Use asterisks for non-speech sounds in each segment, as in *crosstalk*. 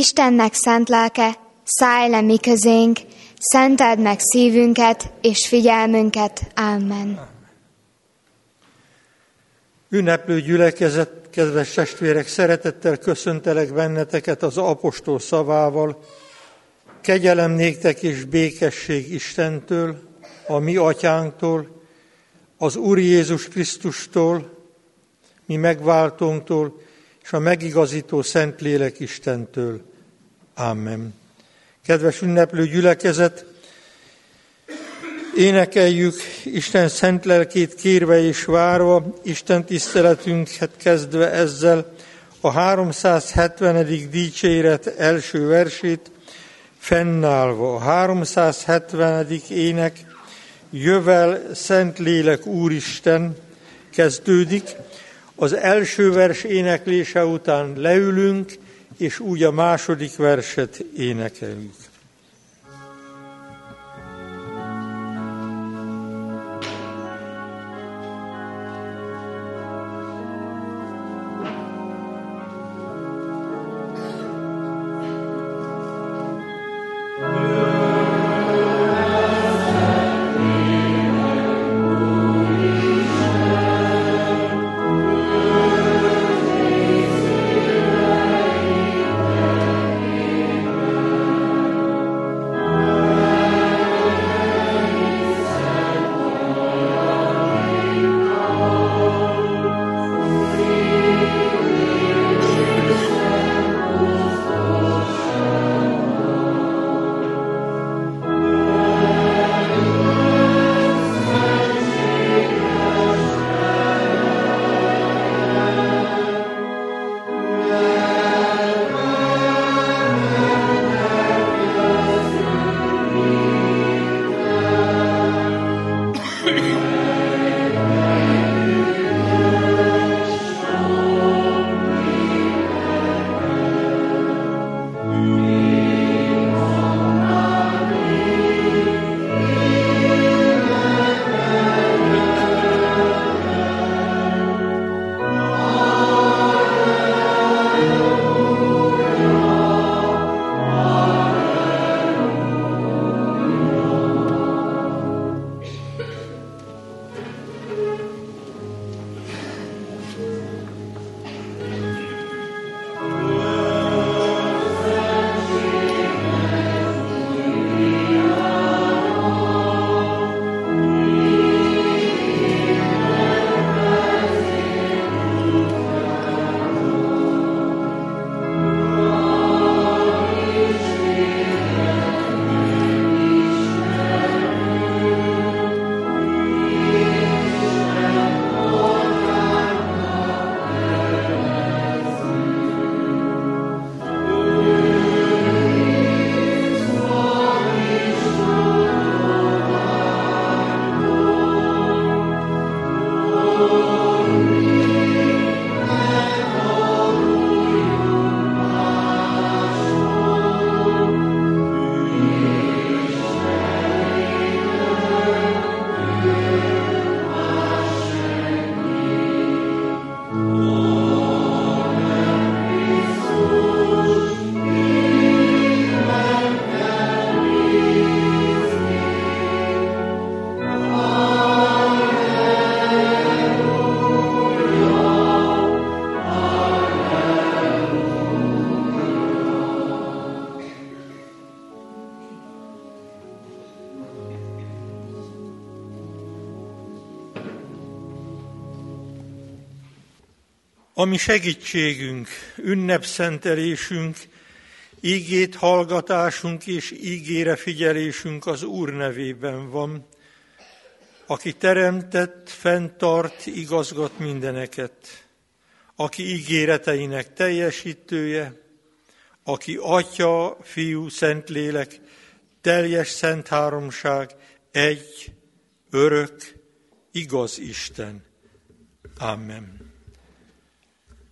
Istennek szent lelke, szállj le mi közénk, szenteld meg szívünket és figyelmünket. Amen. Ünneplő gyülekezet, kedves testvérek, szeretettel köszöntelek benneteket az apostol szavával. Kegyelem néktek és békesség Istentől, a mi atyánktól, az Úr Jézus Krisztustól, mi megváltónktól, és a megigazító Szentlélek Istentől. Amen. Kedves ünneplő gyülekezet, énekeljük Isten szent lelkét kérve és várva, Isten tiszteletünket kezdve ezzel a 370. dicséret első versét, fennállva. A 370. ének Jövel Szentlélek Úristen kezdődik, az első vers éneklése után leülünk, és úgy a második verset énekeljük. Ami segítségünk, ünnepszentelésünk, ígét hallgatásunk és ígére figyelésünk az Úr nevében van, aki teremtett, fenntart, igazgat mindeneket, aki ígéreteinek teljesítője, aki Atya, Fiú, Szentlélek, teljes szent háromság, egy, örök, igaz Isten. Amen.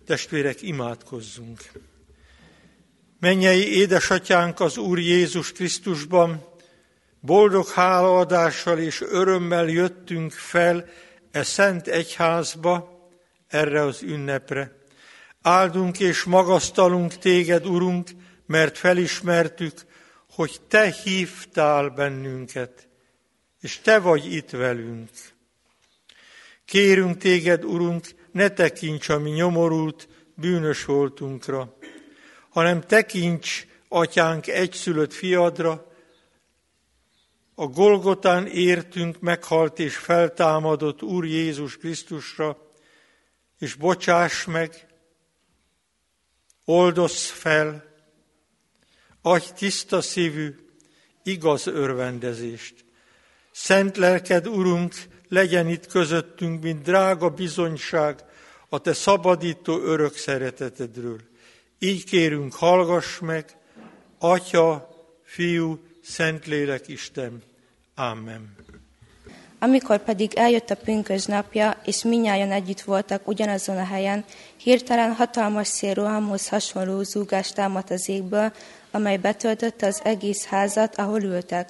Testvérek, imádkozzunk! Mennyei édesatyánk az Úr Jézus Krisztusban, boldog hálaadással és örömmel jöttünk fel e szent egyházba, erre az ünnepre. Áldunk és magasztalunk téged, Urunk, mert felismertük, hogy Te hívtál bennünket, és Te vagy itt velünk. Kérünk Téged, Urunk, ne tekints a mi nyomorult, bűnös voltunkra, hanem tekints, atyánk, egyszülött fiadra, a Golgotán értünk meghalt és feltámadott Úr Jézus Krisztusra, és bocsáss meg, oldozz fel, adj tiszta szívű, igaz örvendezést. Szent lelked, Urunk, legyen itt közöttünk, mint drága bizonyság a Te szabadító örök szeretetedről. Így kérünk, hallgass meg, Atya, Fiú, Szentlélek Isten. Amen. Amikor pedig eljött a pünkös napja, és minnyáján együtt voltak ugyanazon a helyen, hirtelen hatalmas szél rohamhoz hasonló zúgást támadt az égből, amely betöltötte az egész házat, ahol ültek.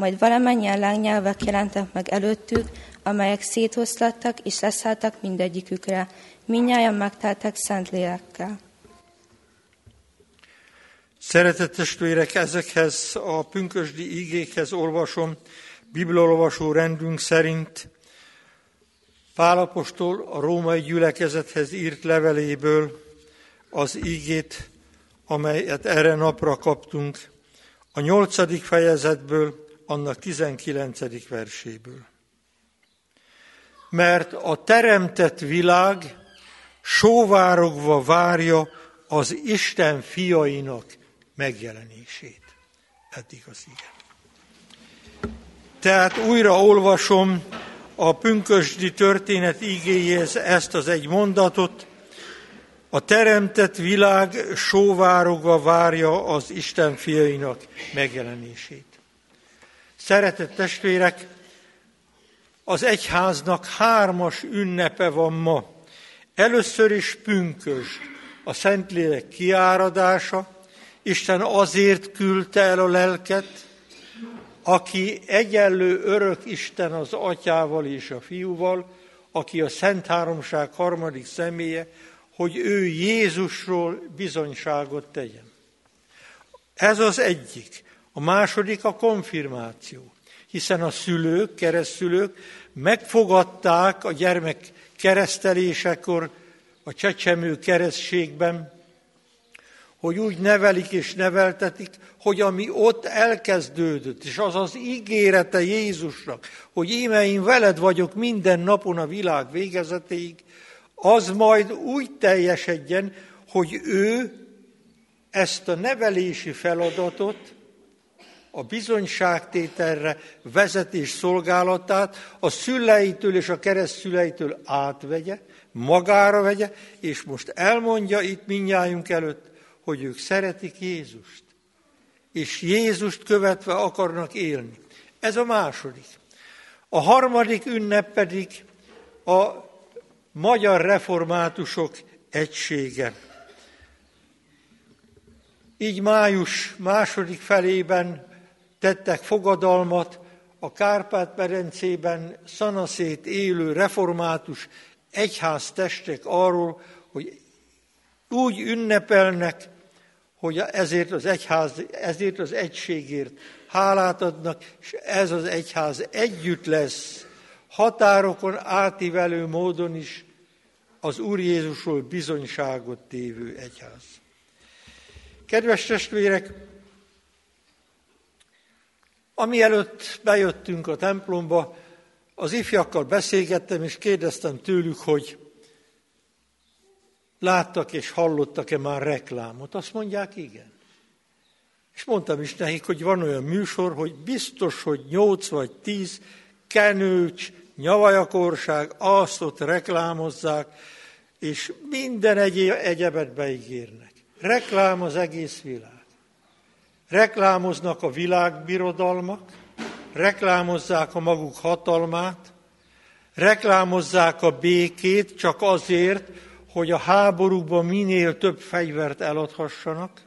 Majd valamennyien lángnyelvek jelentek meg előttük, amelyek széthoszlattak és leszálltak mindegyikükre. Minnyáján megteltek szent lélekkel. Szeretett testvérek, ezekhez a pünkösdi ígékhez olvasom, bibliolvasó rendünk szerint Pálapostól a római gyülekezethez írt leveléből az ígét, amelyet erre napra kaptunk, a nyolcadik fejezetből, annak tizenkilencedik verséből. Mert a teremtett világ sóvárogva várja az Isten fiainak megjelenését. Eddig az igen. Tehát újra olvasom a pünkösdi történet igéjéhez ezt az egy mondatot. A teremtett világ sóvárogva várja az Isten fiainak megjelenését. Szeretett testvérek, az egyháznak hármas ünnepe van ma. Először is pünkös, a Szentlélek kiáradása, Isten azért küldte el a lelket, aki egyenlő örök Isten az atyával és a fiúval, aki a Szent Háromság harmadik személye, hogy ő Jézusról bizonyságot tegyen. Ez az egyik. A második a konfirmáció, hiszen a szülők, keresztülők megfogadták a gyermek keresztelésekor a csecsemő keresztségben, hogy úgy nevelik és neveltetik, hogy ami ott elkezdődött, és az az ígérete Jézusnak, hogy íme én veled vagyok minden napon a világ végezetéig, az majd úgy teljesedjen, hogy ő ezt a nevelési feladatot, a bizonyságtételre vezetés szolgálatát a szüleitől és a keresztszüleitől átvegye, magára vegye, és most elmondja itt minnyájunk előtt, hogy ők szeretik Jézust, és Jézust követve akarnak élni. Ez a második. A harmadik ünnep pedig a magyar reformátusok egysége. Így május második felében tettek fogadalmat a Kárpát-Medencében szanaszét élő református egyháztestek arról, hogy úgy ünnepelnek, hogy ezért az egyház, ezért az egységért hálát adnak, és ez az egyház együtt lesz, határokon átívelő módon is az Úr Jézusról bizonyságot tévő egyház. Kedves testvérek, ami előtt bejöttünk a templomba, az ifjakkal beszélgettem, és kérdeztem tőlük, hogy láttak és hallottak-e már reklámot? Azt mondják, igen. És mondtam is nekik, hogy van olyan műsor, hogy biztos, hogy nyolc vagy tíz kenőcs, nyavajakorság, azt ott reklámozzák, és minden egy, egyebet beígérnek. Reklám az egész világ. Reklámoznak a világbirodalmak, reklámozzák a maguk hatalmát, reklámozzák a békét csak azért, hogy a háborúkban minél több fegyvert eladhassanak.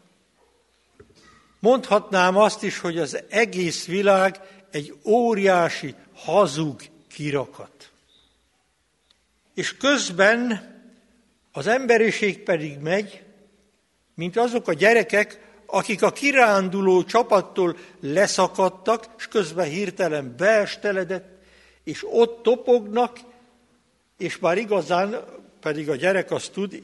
Mondhatnám azt is, hogy az egész világ egy óriási hazug kirakat. És közben az emberiség pedig megy, mint azok a gyerekek, akik a kiránduló csapattól leszakadtak, és közben hirtelen beesteledett, és ott topognak, és már igazán, pedig a gyerek azt tud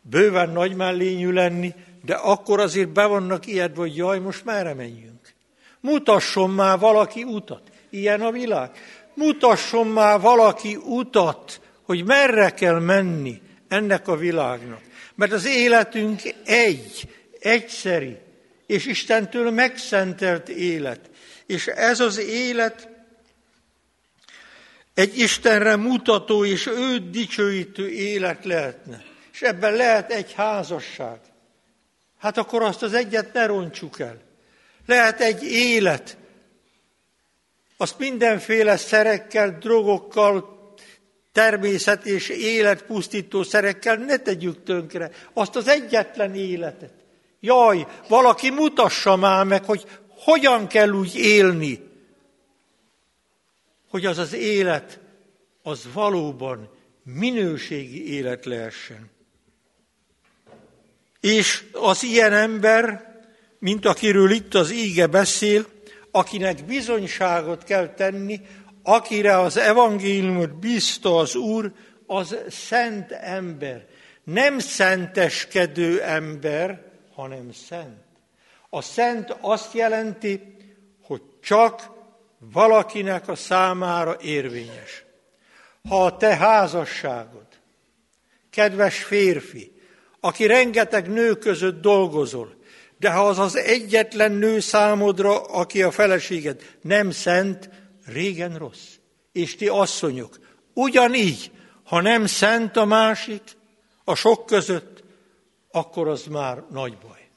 bőven nagy mellényű lenni, de akkor azért be vannak ilyet, hogy jaj, most merre menjünk. Mutasson már valaki utat. Ilyen a világ. Mutasson már valaki utat, hogy merre kell menni ennek a világnak. Mert az életünk egy, egyszeri, és Istentől megszentelt élet. És ez az élet egy Istenre mutató és őt dicsőítő élet lehetne. És ebben lehet egy házasság. Hát akkor azt az egyet ne roncsuk el. Lehet egy élet. Azt mindenféle szerekkel, drogokkal, természet és életpusztító szerekkel ne tegyük tönkre. Azt az egyetlen életet. Jaj, valaki mutassa már meg, hogy hogyan kell úgy élni, hogy az az élet, az valóban minőségi élet lehessen. És az ilyen ember, mint akiről itt az íge beszél, akinek bizonyságot kell tenni, akire az evangéliumot bízta az Úr, az szent ember. Nem szenteskedő ember, hanem szent. A szent azt jelenti, hogy csak valakinek a számára érvényes. Ha a te házasságod, kedves férfi, aki rengeteg nő között dolgozol, de ha az az egyetlen nő számodra, aki a feleséged nem szent, régen rossz. És ti asszonyok, ugyanígy, ha nem szent a másik, a sok között, akkor az már nagy baj.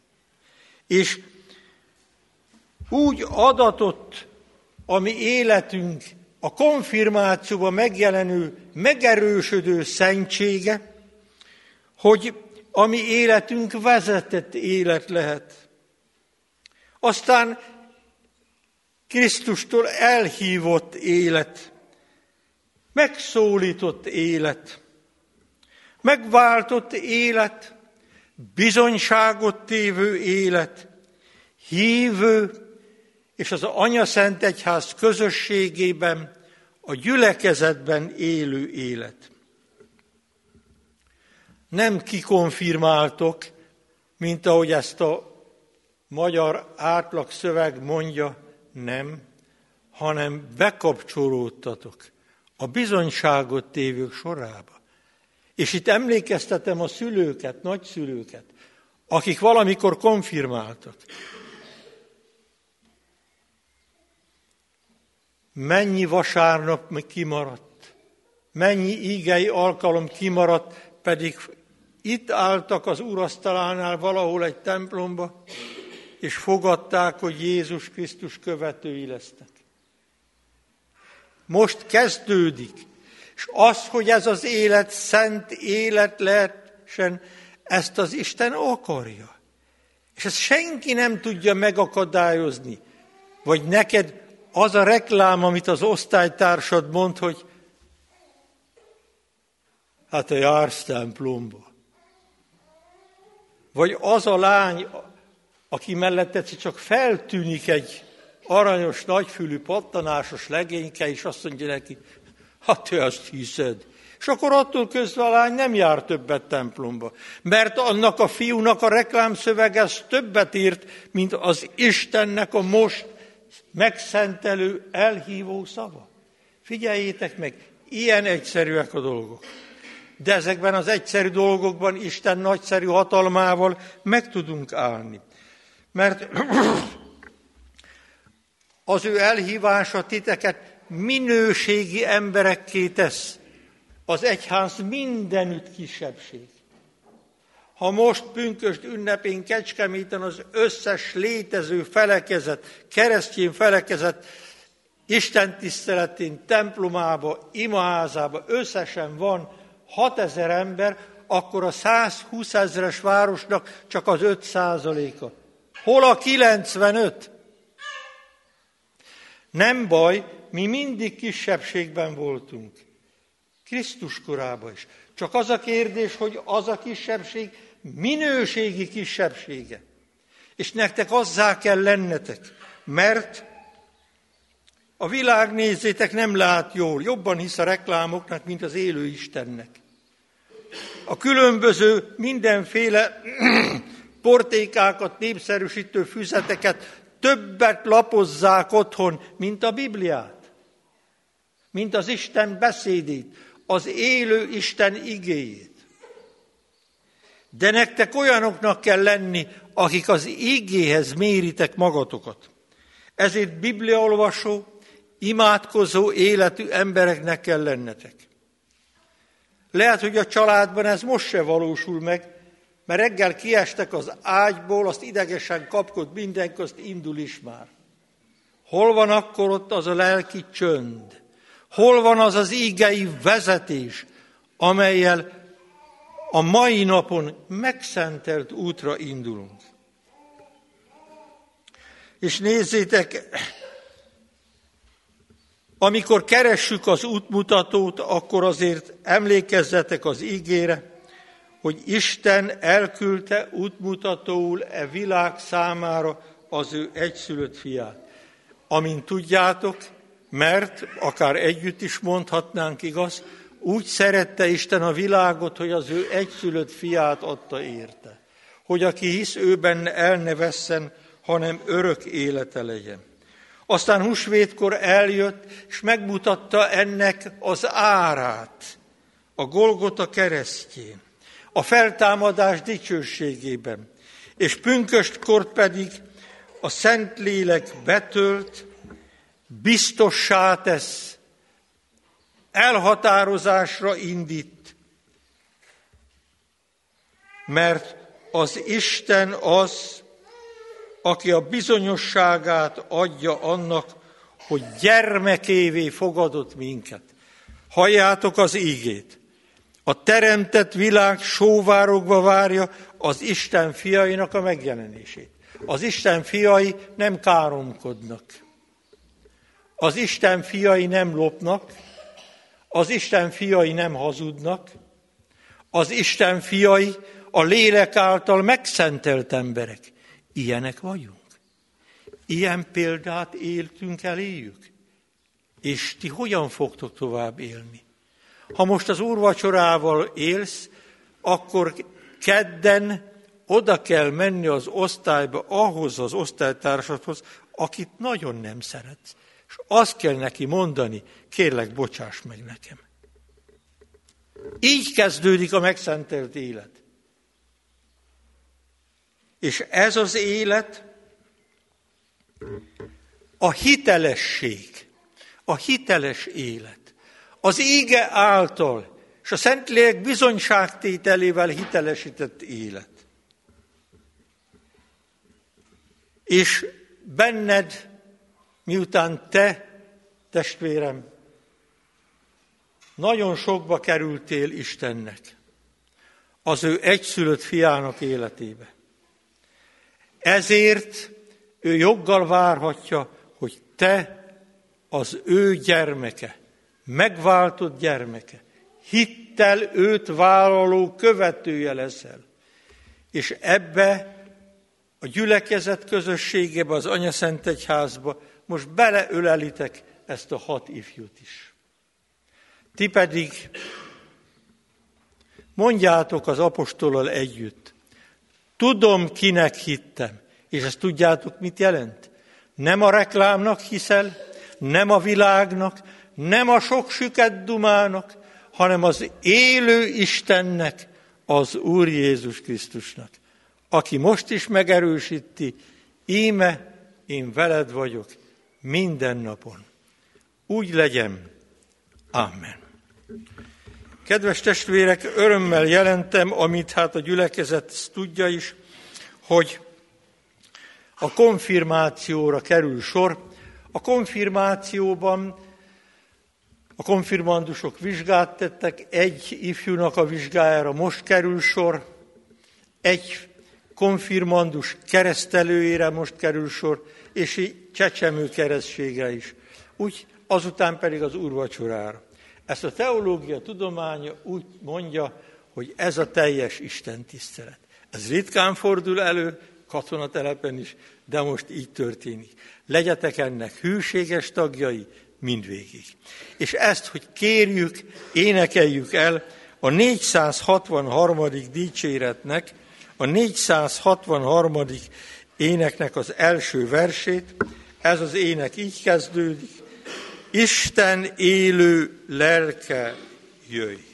És úgy adatott a mi életünk a konfirmációban megjelenő, megerősödő szentsége, hogy a mi életünk vezetett élet lehet. Aztán Krisztustól elhívott élet, megszólított élet, megváltott élet, bizonyságot tévő élet, hívő és az Anya Szent Egyház közösségében, a gyülekezetben élő élet. Nem kikonfirmáltok, mint ahogy ezt a magyar átlag szöveg mondja, nem, hanem bekapcsolódtatok a bizonyságot tévők sorába. És itt emlékeztetem a szülőket, nagyszülőket, akik valamikor konfirmáltak. Mennyi vasárnap kimaradt, mennyi ígei alkalom kimaradt, pedig itt álltak az urasztalánál valahol egy templomba, és fogadták, hogy Jézus Krisztus követői lesznek. Most kezdődik, és az, hogy ez az élet szent élet lehessen, ezt az Isten akarja. És ezt senki nem tudja megakadályozni. Vagy neked az a reklám, amit az osztálytársad mond, hogy hát a jársz templomba. Vagy az a lány, aki mellett egyszer csak feltűnik egy aranyos, nagyfülű, pattanásos legényke, és azt mondja neki, hát te azt hiszed. És akkor attól közben a lány nem jár többet templomba. Mert annak a fiúnak a reklámszöveg ez többet írt, mint az Istennek a most megszentelő, elhívó szava. Figyeljétek meg, ilyen egyszerűek a dolgok. De ezekben az egyszerű dolgokban Isten nagyszerű hatalmával meg tudunk állni. Mert az ő elhívása titeket minőségi emberekké tesz. Az egyház mindenütt kisebbség. Ha most pünköst ünnepén Kecskeméten az összes létező felekezet, keresztény felekezet Isten tiszteletén, templomába, imaházába összesen van 6000 ember, akkor a 120 ezeres városnak csak az 5 százaléka. Hol a 95? Nem baj, mi mindig kisebbségben voltunk. Krisztus korában is. Csak az a kérdés, hogy az a kisebbség minőségi kisebbsége. És nektek azzá kell lennetek, mert a világ, nézzétek, nem lát jól, jobban hisz a reklámoknak, mint az élő Istennek. A különböző mindenféle *clears throat* portékákat, népszerűsítő füzeteket többet lapozzák otthon, mint a Bibliát, mint az Isten beszédét, az élő Isten igéjét. De nektek olyanoknak kell lenni, akik az igéhez méritek magatokat. Ezért bibliaolvasó, imádkozó életű embereknek kell lennetek. Lehet, hogy a családban ez most se valósul meg, mert reggel kiestek az ágyból, azt idegesen kapkod mindenki, azt indul is már. Hol van akkor ott az a lelki csönd? Hol van az az ígei vezetés, amelyel a mai napon megszentelt útra indulunk? És nézzétek, amikor keressük az útmutatót, akkor azért emlékezzetek az ígére, hogy Isten elküldte útmutatóul e világ számára az ő egyszülött fiát. Amint tudjátok, mert akár együtt is mondhatnánk, igaz, úgy szerette Isten a világot, hogy az ő egyszülött fiát adta érte, hogy aki hisz ő benne el ne vesszen, hanem örök élete legyen. Aztán húsvétkor eljött, és megmutatta ennek az árát a Golgota keresztjén, a feltámadás dicsőségében, és pünköstkor pedig a Szentlélek betölt, biztossá tesz, elhatározásra indít, mert az Isten az, aki a bizonyosságát adja annak, hogy gyermekévé fogadott minket. Halljátok az ígét. A teremtett világ sóvárogva várja az Isten fiainak a megjelenését. Az Isten fiai nem káromkodnak. Az Isten fiai nem lopnak, az Isten fiai nem hazudnak, az Isten fiai a lélek által megszentelt emberek. Ilyenek vagyunk. Ilyen példát éltünk eléjük. És ti hogyan fogtok tovább élni? Ha most az úrvacsorával élsz, akkor kedden oda kell menni az osztályba, ahhoz az osztálytársathoz, akit nagyon nem szeretsz. Azt kell neki mondani, kérlek, bocsáss meg nekem. Így kezdődik a megszentelt élet. És ez az élet a hitelesség, a hiteles élet. Az ége által és a Szentlélek bizonyságtételével hitelesített élet. És benned, miután te, testvérem, nagyon sokba kerültél Istennek, az ő egyszülött fiának életébe. Ezért ő joggal várhatja, hogy te az ő gyermeke, megváltott gyermeke, hittel őt vállaló követője leszel. És ebbe a gyülekezet közösségébe, az Anya Szent Egyházba most beleölelitek ezt a hat ifjút is. Ti pedig mondjátok az apostolal együtt, Tudom, kinek hittem. És ezt tudjátok, mit jelent? Nem a reklámnak hiszel, nem a világnak, nem a sok süket dumának, hanem az élő Istennek, az Úr Jézus Krisztusnak, aki most is megerősíti, íme én veled vagyok minden napon. Úgy legyen. Amen. Kedves testvérek, örömmel jelentem, amit hát a gyülekezet tudja is, hogy a konfirmációra kerül sor. A konfirmációban a konfirmandusok vizsgát tettek, egy ifjúnak a vizsgájára most kerül sor, egy konfirmandus keresztelőjére most kerül sor, és egy csecsemő keresztségre is. Úgy azután pedig az úrvacsorára. Ezt a teológia tudománya úgy mondja, hogy ez a teljes Isten tisztelet. Ez ritkán fordul elő, katonatelepen is, de most így történik. Legyetek ennek hűséges tagjai mindvégig. És ezt, hogy kérjük, énekeljük el a 463. dicséretnek, a 463. éneknek az első versét, ez az ének így kezdődik, Isten élő lelke jöjj.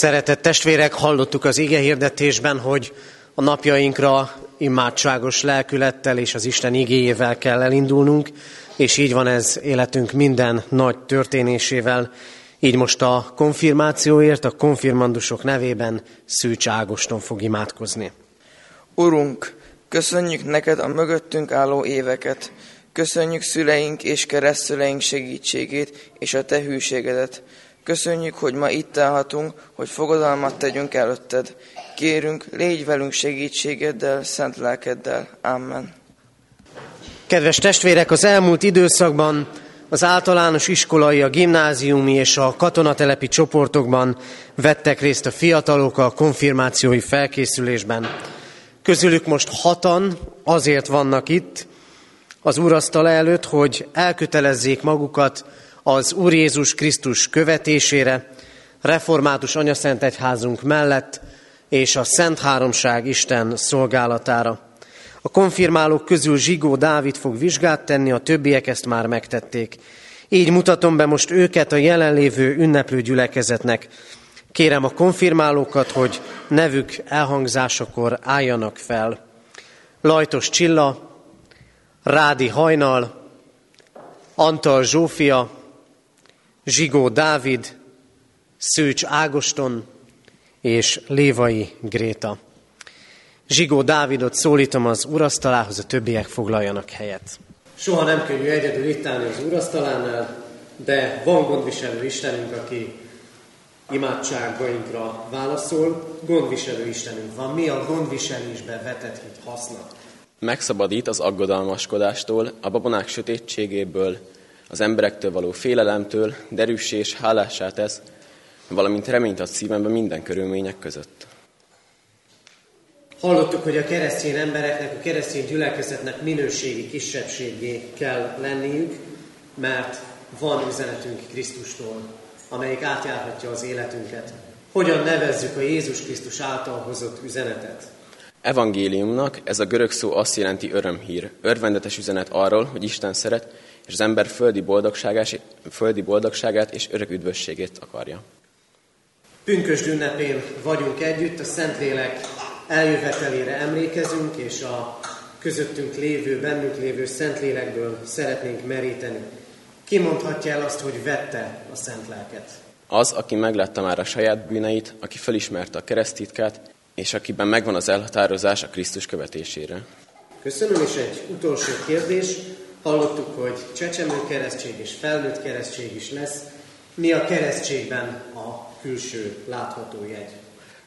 Szeretett testvérek, hallottuk az ige hirdetésben, hogy a napjainkra imádságos lelkülettel és az Isten igéjével kell elindulnunk, és így van ez életünk minden nagy történésével. Így most a konfirmációért, a konfirmandusok nevében Szűcs Ágoston fog imádkozni. Urunk, köszönjük neked a mögöttünk álló éveket, köszönjük szüleink és keresztüleink segítségét és a te hűségedet. Köszönjük, hogy ma itt állhatunk, hogy fogadalmat tegyünk előtted. Kérünk, légy velünk segítségeddel, szent lelkeddel. Amen. Kedves testvérek, az elmúlt időszakban az általános iskolai, a gimnáziumi és a katonatelepi csoportokban vettek részt a fiatalok a konfirmációi felkészülésben. Közülük most hatan azért vannak itt az úrasztal előtt, hogy elkötelezzék magukat az Úr Jézus Krisztus követésére, református anyaszent egyházunk mellett és a Szent Háromság Isten szolgálatára. A konfirmálók közül Zsigó Dávid fog vizsgát tenni, a többiek ezt már megtették. Így mutatom be most őket a jelenlévő ünneplő gyülekezetnek. Kérem a konfirmálókat, hogy nevük elhangzásakor álljanak fel. Lajtos Csilla, Rádi Hajnal, Antal Zsófia, Zsigó Dávid, Szőcs Ágoston és Lévai Gréta. Zsigó Dávidot szólítom az urasztalához, a többiek foglaljanak helyet. Soha nem könnyű egyedül itt állni az urasztalánál, de van gondviselő Istenünk, aki imádságainkra válaszol. Gondviselő Istenünk van. Mi a gondviselésben vetett hit haszna? Megszabadít az aggodalmaskodástól, a babonák sötétségéből, az emberektől való félelemtől derűssé és hálásá tesz, valamint reményt ad szívembe minden körülmények között. Hallottuk, hogy a keresztény embereknek, a keresztény gyülekezetnek minőségi kisebbségé kell lenniük, mert van üzenetünk Krisztustól, amelyik átjárhatja az életünket. Hogyan nevezzük a Jézus Krisztus által hozott üzenetet? Evangéliumnak ez a görög szó azt jelenti örömhír, örvendetes üzenet arról, hogy Isten szeret, és az ember földi boldogságát, földi boldogságát és örök üdvösségét akarja. Pünkösd ünnepén vagyunk együtt, a Szentlélek eljövetelére emlékezünk, és a közöttünk lévő, bennünk lévő Szentlélekből szeretnénk meríteni. Ki mondhatja el azt, hogy vette a Szent Lelket? Az, aki meglátta már a saját bűneit, aki felismerte a keresztitkát, és akiben megvan az elhatározás a Krisztus követésére. Köszönöm, és egy utolsó kérdés. Hallottuk, hogy csecsemő keresztség és felnőtt keresztség is lesz. Mi a keresztségben a külső látható jegy?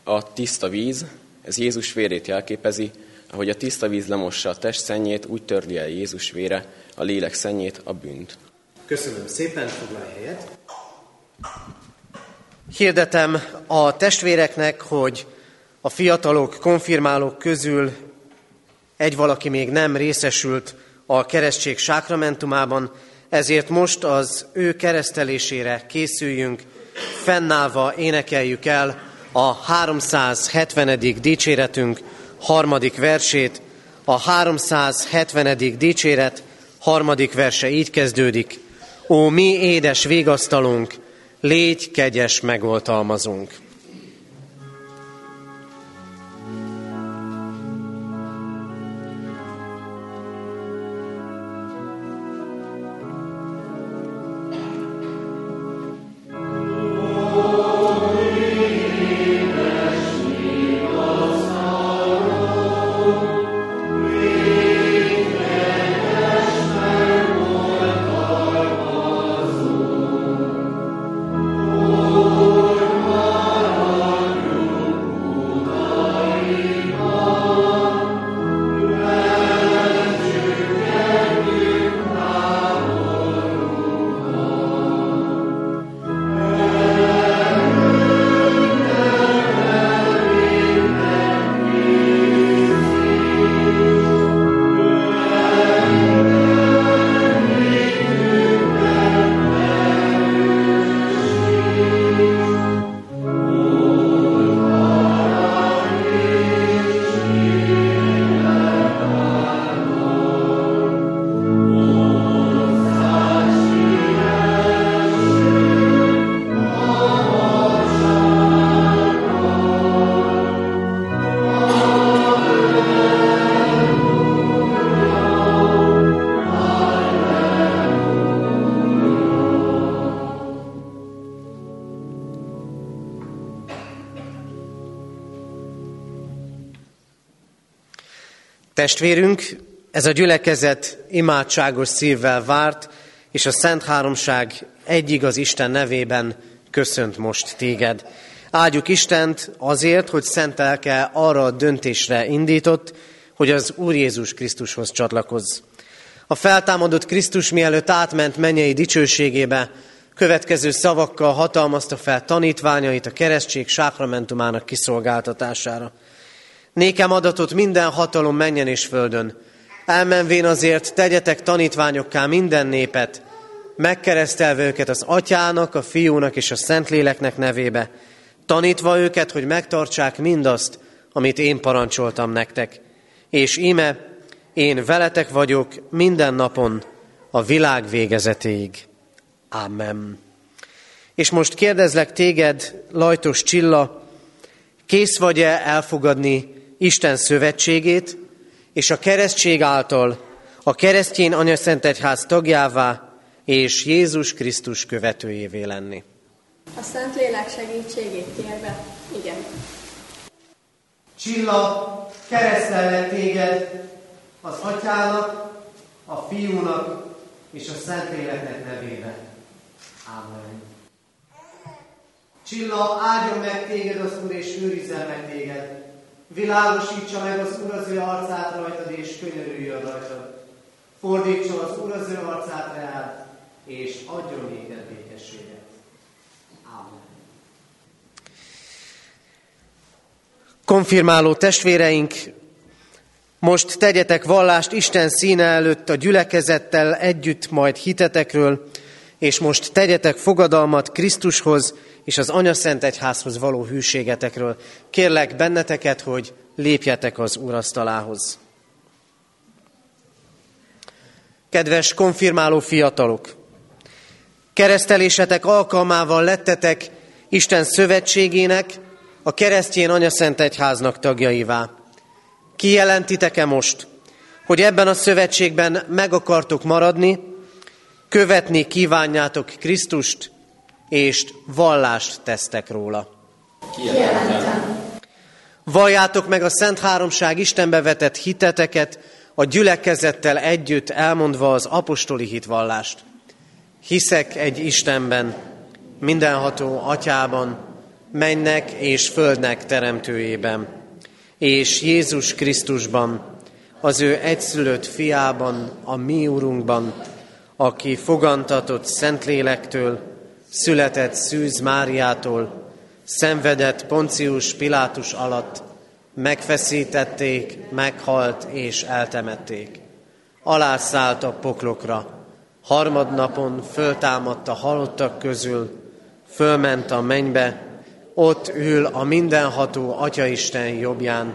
A tiszta víz, ez Jézus vérét jelképezi, ahogy a tiszta víz lemossa a test szennyét, úgy törli el Jézus vére a lélek szennyét, a bűnt. Köszönöm szépen, foglalj helyet. Hirdetem a testvéreknek, hogy A fiatalok, konfirmálók közül egy valaki még nem részesült a keresztség sákramentumában, ezért most az ő keresztelésére készüljünk, fennállva énekeljük el a 370. dicséretünk harmadik versét. A 370. dicséret harmadik verse így kezdődik. Ó, mi édes végasztalunk, légy kegyes megoltalmazunk. Testvérünk, ez a gyülekezet imádságos szívvel várt, és a Szent Háromság egyig az Isten nevében köszönt most téged. Áldjuk Istent azért, hogy szent lelke arra a döntésre indított, hogy az Úr Jézus Krisztushoz csatlakozz. A feltámadott Krisztus mielőtt átment mennyei dicsőségébe, következő szavakkal hatalmazta fel tanítványait a keresztség sákramentumának kiszolgáltatására. Nékem adatot minden hatalom menjen és földön. Elmenvén azért tegyetek tanítványokká minden népet, megkeresztelve őket az atyának, a fiúnak és a szentléleknek nevébe, tanítva őket, hogy megtartsák mindazt, amit én parancsoltam nektek. És íme, én veletek vagyok minden napon a világ végezetéig. Amen. És most kérdezlek téged, Lajtos Csilla, kész vagy-e elfogadni Isten szövetségét, és a keresztség által a keresztjén anyaszentegyház tagjává és Jézus Krisztus követőjévé lenni. A Szentlélek segítségét kérve, igen. Csilla, keresztellek téged az atyának, a fiúnak és a Szentléleknek nevébe. Amen. Csilla, áldjon meg téged az Úr, és őrizzen meg téged. Világosítsa meg az Úr az ő arcát rajtad, és könyörüljön rajtad. Fordítsa az Úr az ő arcát reád, és adjon néked békességet. Amen. Konfirmáló testvéreink, most tegyetek vallást Isten színe előtt a gyülekezettel együtt majd hitetekről, és most tegyetek fogadalmat Krisztushoz, és az Anya Egyházhoz való hűségetekről. Kérlek benneteket, hogy lépjetek az urasztalához. Kedves konfirmáló fiatalok! Keresztelésetek alkalmával lettetek Isten szövetségének, a keresztjén Anya Egyháznak tagjaivá. Kijelentitek-e most, hogy ebben a szövetségben meg akartok maradni, követni kívánjátok Krisztust, és vallást tesztek róla. Kijelentem. Valljátok meg a Szent Háromság Istenbe vetett hiteteket, a gyülekezettel együtt elmondva az apostoli hitvallást. Hiszek egy Istenben, mindenható atyában, mennek és földnek teremtőjében, és Jézus Krisztusban, az ő egyszülött fiában, a mi Urunkban, aki fogantatott Szentlélektől, született Szűz Máriától, szenvedett Poncius Pilátus alatt, megfeszítették, meghalt és eltemették. Alászállt a poklokra, harmadnapon föltámadt a halottak közül, fölment a mennybe, ott ül a mindenható Atyaisten jobbján,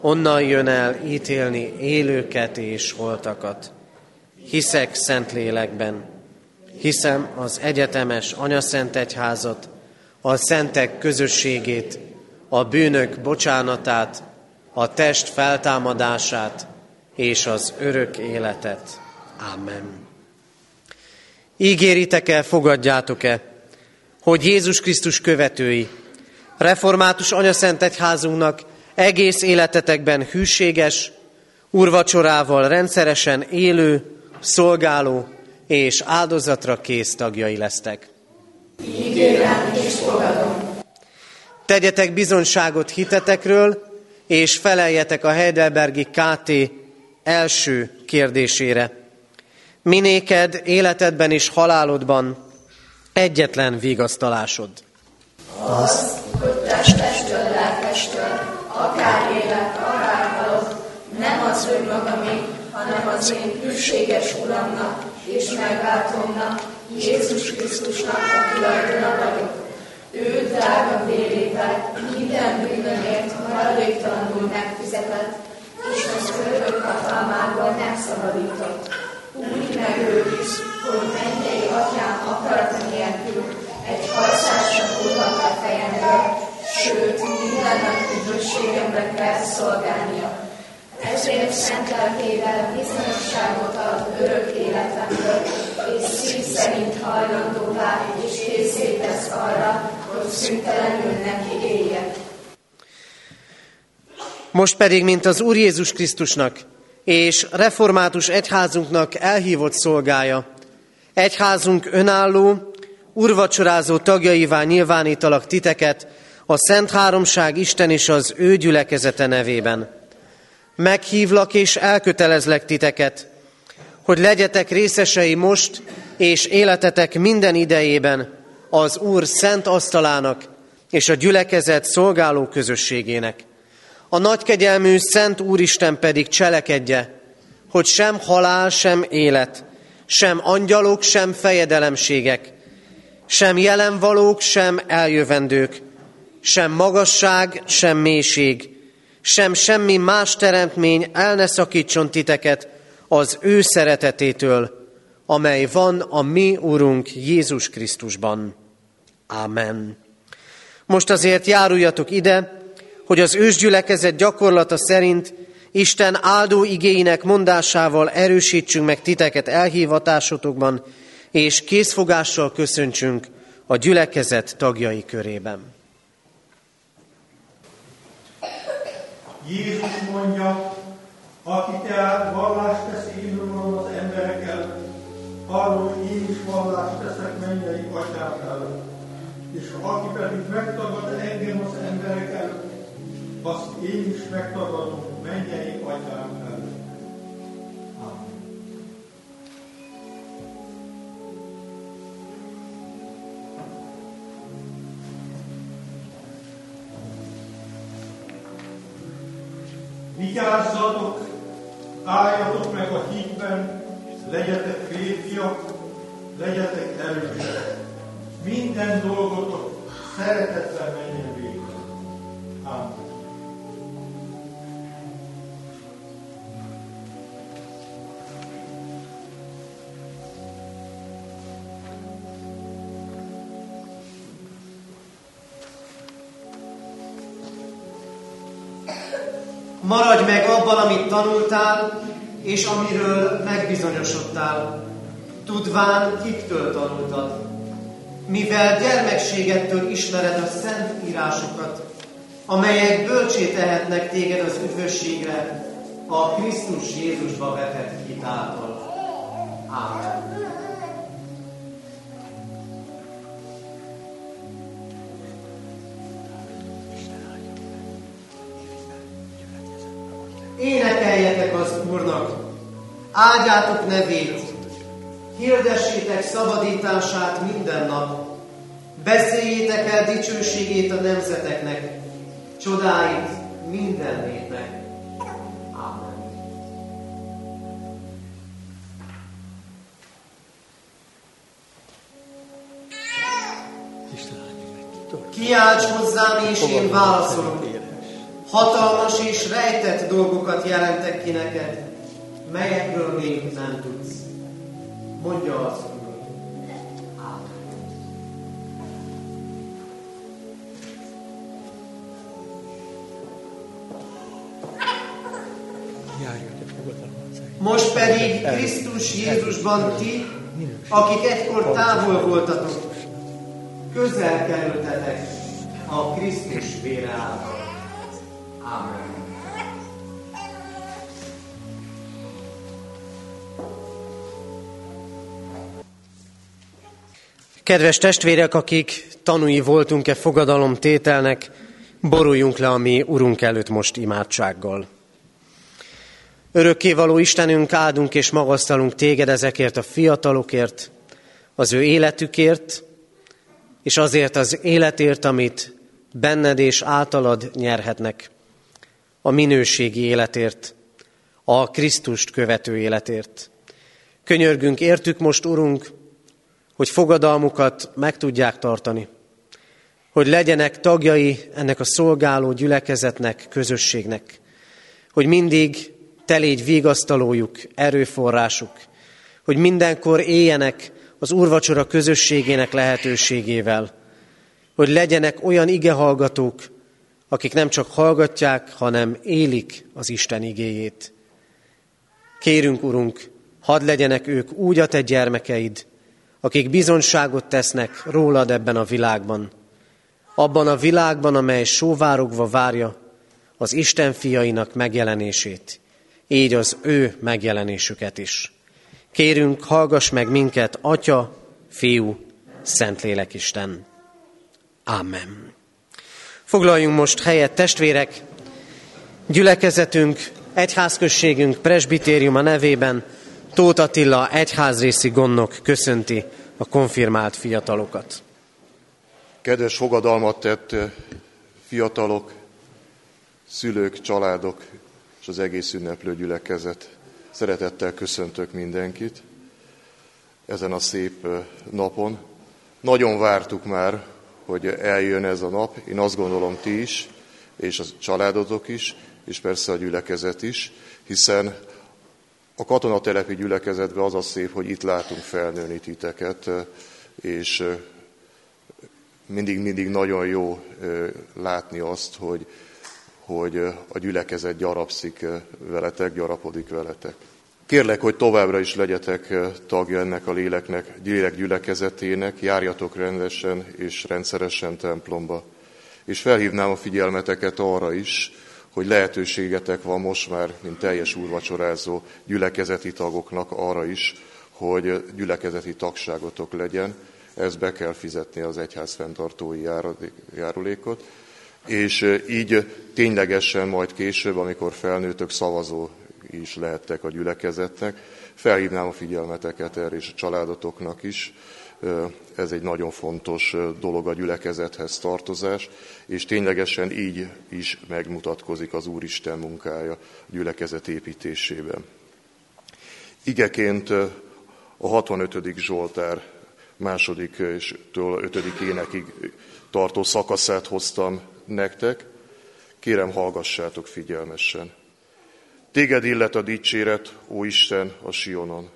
onnan jön el ítélni élőket és holtakat. Hiszek szent lélekben, hiszem az egyetemes anyaszent egyházat, a szentek közösségét, a bűnök bocsánatát, a test feltámadását és az örök életet. Amen. Ígéritek-e, fogadjátok-e, hogy Jézus Krisztus követői, református anyaszent egyházunknak egész életetekben hűséges, urvacsorával rendszeresen élő, szolgáló és áldozatra kész tagjai lesztek. Ígérem és fogadom. Tegyetek bizonyságot hitetekről, és feleljetek a Heidelbergi KT első kérdésére. Minéked életedben és halálodban egyetlen vigasztalásod. Az, hogy testestől, lelkestől, akár élet, akár halott, nem az önmagamé, hanem az én hűséges Uramnak és megváltomnak, Jézus Krisztusnak a tulajdona vagyok. Ő drága vérével minden bűnömért maradéktalanul megfizetett, és az örök hatalmából megszabadított. Úgy megőriz, hogy mennyei atyám akarata nélkül egy hajszásra fulhat a fejemről, sőt, minden nap üdvösségemre kell szolgálnia. Ezért szent lelkével bizonyosságot ad örök életemről, és szív szerint hajlandóvá és készé tesz arra, hogy szüntelenül neki éljek. Most pedig, mint az Úr Jézus Krisztusnak és református egyházunknak elhívott szolgája, egyházunk önálló, urvacsorázó tagjaivá nyilvánítalak titeket a Szent Háromság Isten és az ő gyülekezete nevében. Meghívlak és elkötelezlek titeket, hogy legyetek részesei most és életetek minden idejében az Úr szent asztalának és a gyülekezet szolgáló közösségének. A nagykegyelmű Szent Úristen pedig cselekedje, hogy sem halál, sem élet, sem angyalok, sem fejedelemségek, sem jelenvalók, sem eljövendők, sem magasság, sem mélység, sem semmi más teremtmény el ne szakítson titeket az ő szeretetétől, amely van a mi Urunk Jézus Krisztusban. Amen. Most azért járuljatok ide, hogy az ősgyülekezet gyakorlata szerint Isten áldó igéinek mondásával erősítsünk meg titeket elhívatásotokban, és készfogással köszöntsünk a gyülekezet tagjai körében. Jézus mondja, aki tehát vallást tesz élőről az emberek előtt, arról én is vallást teszek mennyei atyám. És aki pedig megtagad engem az emberek azt én is megtagadom mennyei atyám. Vigyázzatok, álljatok meg a hitben, legyetek férfiak, legyetek erősek. Minden dolgotok szeretetben menjen végre. Amen. Maradj meg abban, amit tanultál, és amiről megbizonyosodtál, tudván kiktől tanultad. Mivel gyermekségettől ismered a szent írásokat, amelyek bölcsé tehetnek téged az üdvösségre, a Krisztus Jézusba vetett hit által. Ámen. Áldjátok nevét, hirdessétek szabadítását minden nap, beszéljétek el dicsőségét a nemzeteknek, csodáit minden népnek. Amen. Kiálts hozzám, és én válaszolok. Hatalmas és rejtett dolgokat jelentek ki neked, melyekről még nem tudsz. Mondja az Úr. Most pedig Krisztus Jézusban ti, akik egykor távol voltatok, közel kerültetek a Krisztus vére által. Amen. Kedves testvérek, akik tanúi voltunk-e fogadalomtételnek, boruljunk le a mi Urunk előtt most imádsággal. Örökkévaló Istenünk, áldunk és magasztalunk téged ezekért a fiatalokért, az ő életükért, és azért az életért, amit benned és általad nyerhetnek, a minőségi életért, a Krisztust követő életért. Könyörgünk értük most, Urunk, hogy fogadalmukat meg tudják tartani, hogy legyenek tagjai ennek a szolgáló gyülekezetnek, közösségnek, hogy mindig te légy vigasztalójuk, erőforrásuk, hogy mindenkor éljenek az úrvacsora közösségének lehetőségével, hogy legyenek olyan igehallgatók, akik nem csak hallgatják, hanem élik az Isten igéjét. Kérünk, Urunk, hadd legyenek ők úgy a te gyermekeid, akik bizonságot tesznek rólad ebben a világban. Abban a világban, amely sóvárogva várja az Isten fiainak megjelenését, így az ő megjelenésüket is. Kérünk, hallgass meg minket, Atya, Fiú, Szentlélek Isten. Amen. Foglaljunk most helyet, testvérek, gyülekezetünk, egyházközségünk presbitériuma nevében Tóth Attila egyházrészi gondnok köszönti a konfirmált fiatalokat. Kedves fogadalmat tett fiatalok, szülők, családok és az egész ünneplő gyülekezet. Szeretettel köszöntök mindenkit ezen a szép napon. Nagyon vártuk már, hogy eljön ez a nap. Én azt gondolom ti is, és a családotok is, és persze a gyülekezet is, hiszen a katonatelepi gyülekezetben az a szép, hogy itt látunk felnőni titeket, és mindig-mindig nagyon jó látni azt, hogy, hogy a gyülekezet gyarapszik veletek, gyarapodik veletek. Kérlek, hogy továbbra is legyetek tagja ennek a léleknek, lélek gyülekezetének, járjatok rendesen és rendszeresen templomba. És felhívnám a figyelmeteket arra is, hogy lehetőségetek van most már, mint teljes úrvacsorázó gyülekezeti tagoknak arra is, hogy gyülekezeti tagságotok legyen. Ez be kell fizetni az egyház fenntartói járulékot. És így ténylegesen majd később, amikor felnőtök szavazó is lehettek a gyülekezetnek. Felhívnám a figyelmeteket erre és a családotoknak is. Ez egy nagyon fontos dolog a gyülekezethez tartozás, és ténylegesen így is megmutatkozik az Úristen munkája gyülekezet építésében. Igeként a 65. Zsoltár második és től ötödik énekig tartó szakaszát hoztam nektek. Kérem, hallgassátok figyelmesen. Téged illet a dicséret, ó Isten, a Sionon.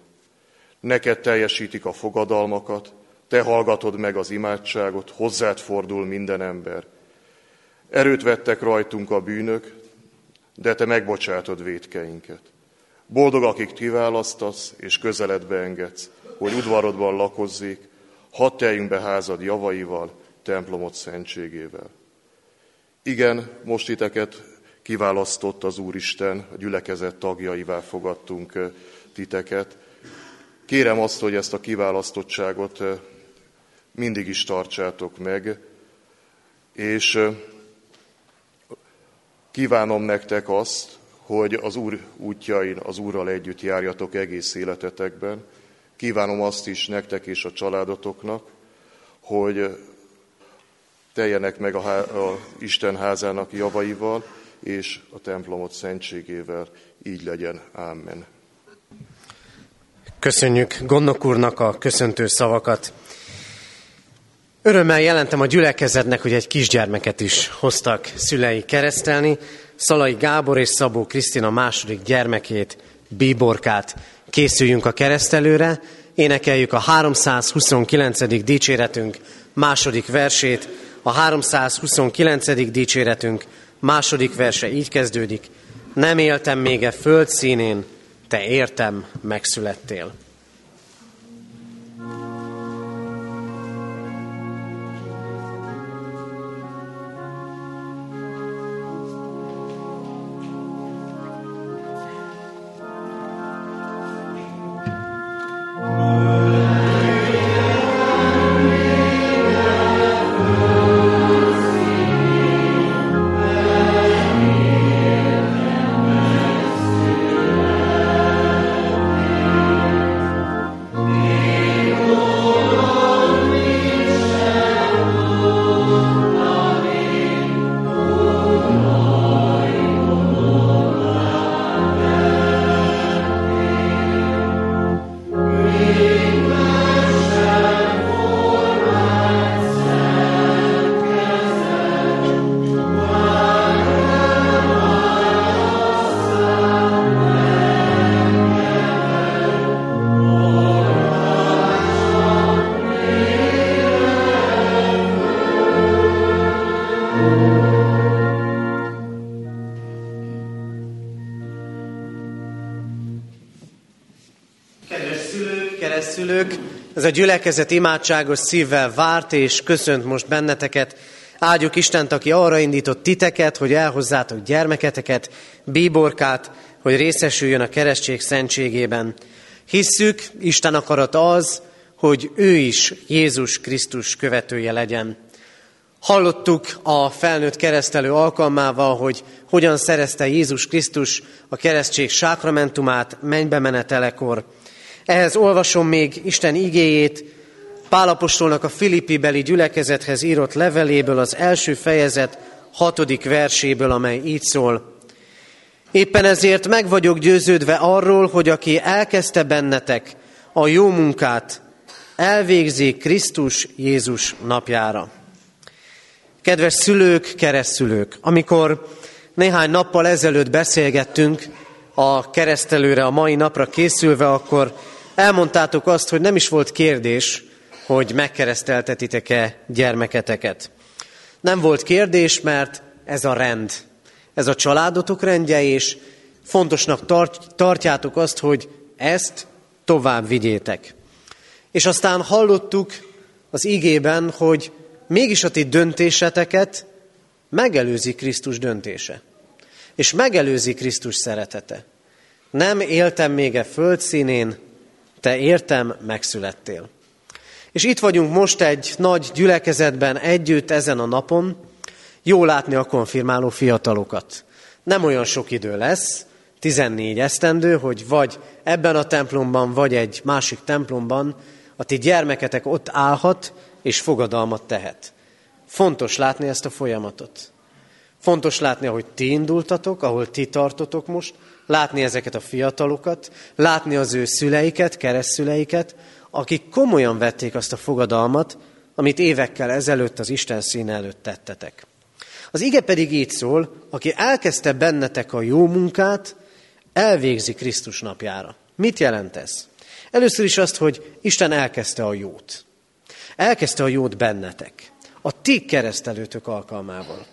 Neked teljesítik a fogadalmakat, te hallgatod meg az imádságot, hozzád fordul minden ember. Erőt vettek rajtunk a bűnök, de te megbocsátod védkeinket. Boldog, akik kiválasztasz és közeledbe engedsz, hogy udvarodban lakozzék, hadd teljünk be házad javaival, templomot szentségével. Igen, most titeket kiválasztott az Úristen, a gyülekezet tagjaivá fogadtunk titeket. Kérem azt, hogy ezt a kiválasztottságot mindig is tartsátok meg, és kívánom nektek azt, hogy az Úr útjain az Úrral együtt járjatok egész életetekben. Kívánom azt is nektek és a családotoknak, hogy teljenek meg a, há- a Isten házának javaival, és a templomot szentségével. Így legyen. Amen. Köszönjük Gondok úrnak a köszöntő szavakat. Örömmel jelentem a gyülekezetnek, hogy egy kisgyermeket is hoztak szülei keresztelni. Szalai Gábor és Szabó Krisztina második gyermekét, Bíborkát. Készüljünk a keresztelőre, énekeljük a 329. dicséretünk második versét. A 329. dicséretünk második verse így kezdődik. Nem éltem még e föld színén, te értem megszülettél. Ez a gyülekezet imádságos szívvel várt és köszönt most benneteket. Áldjuk Istent, aki arra indított titeket, hogy elhozzátok gyermeketeket, bíborkát, hogy részesüljön a keresztség szentségében. Hisszük, Isten akarat az, hogy ő is Jézus Krisztus követője legyen. Hallottuk a felnőtt keresztelő alkalmával, hogy hogyan szerezte Jézus Krisztus a keresztség sákramentumát mennybe menetelekor. Ehhez olvasom még Isten igéjét, Pálapostolnak a Filippi beli gyülekezethez írott leveléből az első fejezet hatodik verséből, amely így szól. Éppen ezért meg vagyok győződve arról, hogy aki elkezdte bennetek a jó munkát, elvégzi Krisztus Jézus napjára. Kedves szülők, keresztülők, amikor néhány nappal ezelőtt beszélgettünk a keresztelőre a mai napra készülve, akkor elmondtátok azt, hogy nem is volt kérdés, hogy megkereszteltetitek-e gyermeketeket. Nem volt kérdés, mert ez a rend, ez a családotok rendje, és fontosnak tart, tartjátok azt, hogy ezt tovább vigyétek. És aztán hallottuk az igében, hogy mégis a ti döntéseteket megelőzi Krisztus döntése. És megelőzi Krisztus szeretete. Nem éltem még e földszínén, te értem megszülettél. És itt vagyunk most egy nagy gyülekezetben együtt ezen a napon, jó látni a konfirmáló fiatalokat. Nem olyan sok idő lesz, 14 esztendő, hogy vagy ebben a templomban, vagy egy másik templomban a ti gyermeketek ott állhat és fogadalmat tehet. Fontos látni ezt a folyamatot. Fontos látni, ahogy ti indultatok, ahol ti tartotok most, látni ezeket a fiatalokat, látni az ő szüleiket, keresztszüleiket, akik komolyan vették azt a fogadalmat, amit évekkel ezelőtt az Isten színe előtt tettetek. Az ige pedig így szól, aki elkezdte bennetek a jó munkát, elvégzi Krisztus napjára. Mit jelent ez? Először is azt, hogy Isten elkezdte a jót. Elkezdte a jót bennetek. A ti keresztelőtök alkalmával.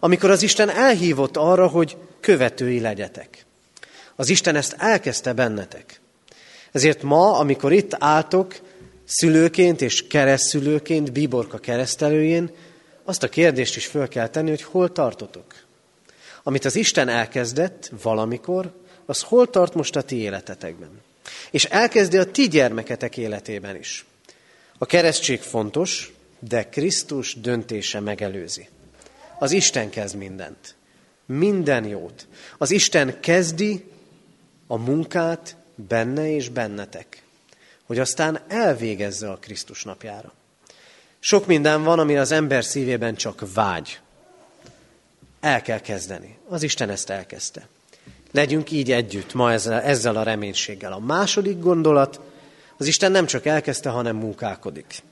Amikor az Isten elhívott arra, hogy követői legyetek. Az Isten ezt elkezdte bennetek. Ezért ma, amikor itt álltok, szülőként és keresztszülőként, bíborka keresztelőjén, azt a kérdést is föl kell tenni, hogy hol tartotok. Amit az Isten elkezdett valamikor, az hol tart most a ti életetekben. És elkezdi a ti gyermeketek életében is. A keresztség fontos, de Krisztus döntése megelőzi. Az Isten kezd mindent. Minden jót. Az Isten kezdi, a munkát benne és bennetek, hogy aztán elvégezze a Krisztus napjára. Sok minden van, ami az ember szívében csak vágy. El kell kezdeni. Az Isten ezt elkezdte. Legyünk így együtt ma ezzel, ezzel a reménységgel. A második gondolat, az Isten nem csak elkezdte, hanem munkálkodik.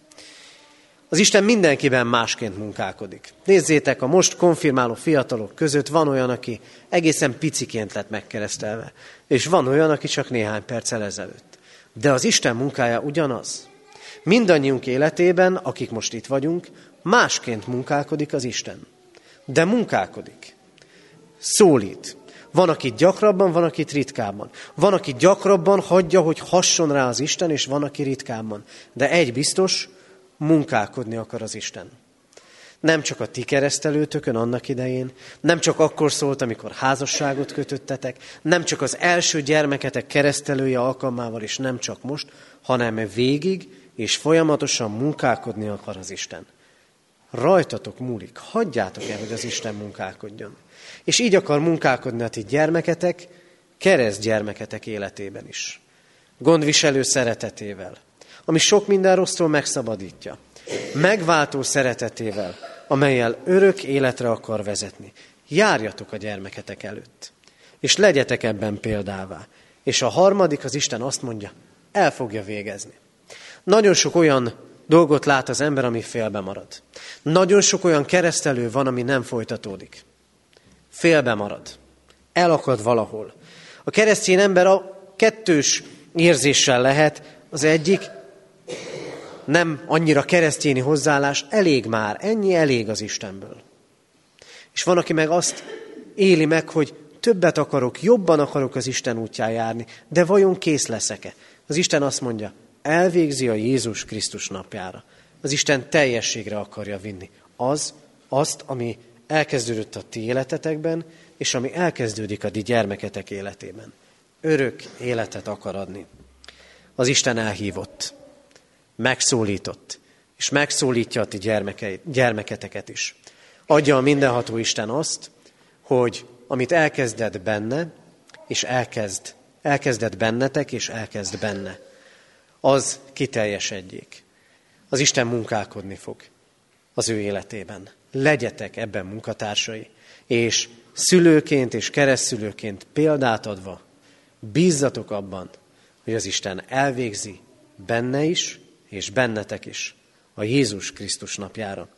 Az Isten mindenkiben másként munkálkodik. Nézzétek, a most konfirmáló fiatalok között van olyan, aki egészen piciként lett megkeresztelve, és van olyan, aki csak néhány perccel ezelőtt. De az Isten munkája ugyanaz. Mindannyiunk életében, akik most itt vagyunk, másként munkálkodik az Isten. De munkálkodik. Szólít. Van, aki gyakrabban, van, aki ritkábban. Van, aki gyakrabban hagyja, hogy hasson rá az Isten, és van, aki ritkábban. De egy biztos, munkálkodni akar az Isten. Nem csak a ti keresztelőtökön annak idején, nem csak akkor szólt, amikor házasságot kötöttetek, nem csak az első gyermeketek keresztelője alkalmával, és nem csak most, hanem végig és folyamatosan munkálkodni akar az Isten. Rajtatok múlik, hagyjátok el, hogy az Isten munkálkodjon. És így akar munkálkodni a ti gyermeketek, kereszt gyermeketek életében is. Gondviselő szeretetével, ami sok minden rossztól megszabadítja. Megváltó szeretetével, amelyel örök életre akar vezetni. Járjatok a gyermeketek előtt, és legyetek ebben példává. És a harmadik, az Isten azt mondja, el fogja végezni. Nagyon sok olyan dolgot lát az ember, ami félbe marad. Nagyon sok olyan keresztelő van, ami nem folytatódik. Félbe marad. Elakad valahol. A keresztény ember a kettős érzéssel lehet. Az egyik, nem annyira keresztényi hozzáállás, elég már, ennyi elég az Istenből. És van, aki meg azt éli meg, hogy többet akarok, jobban akarok az Isten útján járni, de vajon kész leszek-e? Az Isten azt mondja, elvégzi a Jézus Krisztus napjára. Az Isten teljességre akarja vinni. Az, azt, ami elkezdődött a ti életetekben, és ami elkezdődik a ti gyermeketek életében. Örök életet akar adni. Az Isten elhívott megszólított, és megszólítja a ti gyermeketeket is. Adja a mindenható Isten azt, hogy amit elkezdett benne, és elkezd, elkezdett bennetek, és elkezd benne, az kiteljesedjék. Az Isten munkálkodni fog az ő életében. Legyetek ebben munkatársai, és szülőként és keresztülőként példát adva bízzatok abban, hogy az Isten elvégzi benne is, és bennetek is a Jézus Krisztus napjára.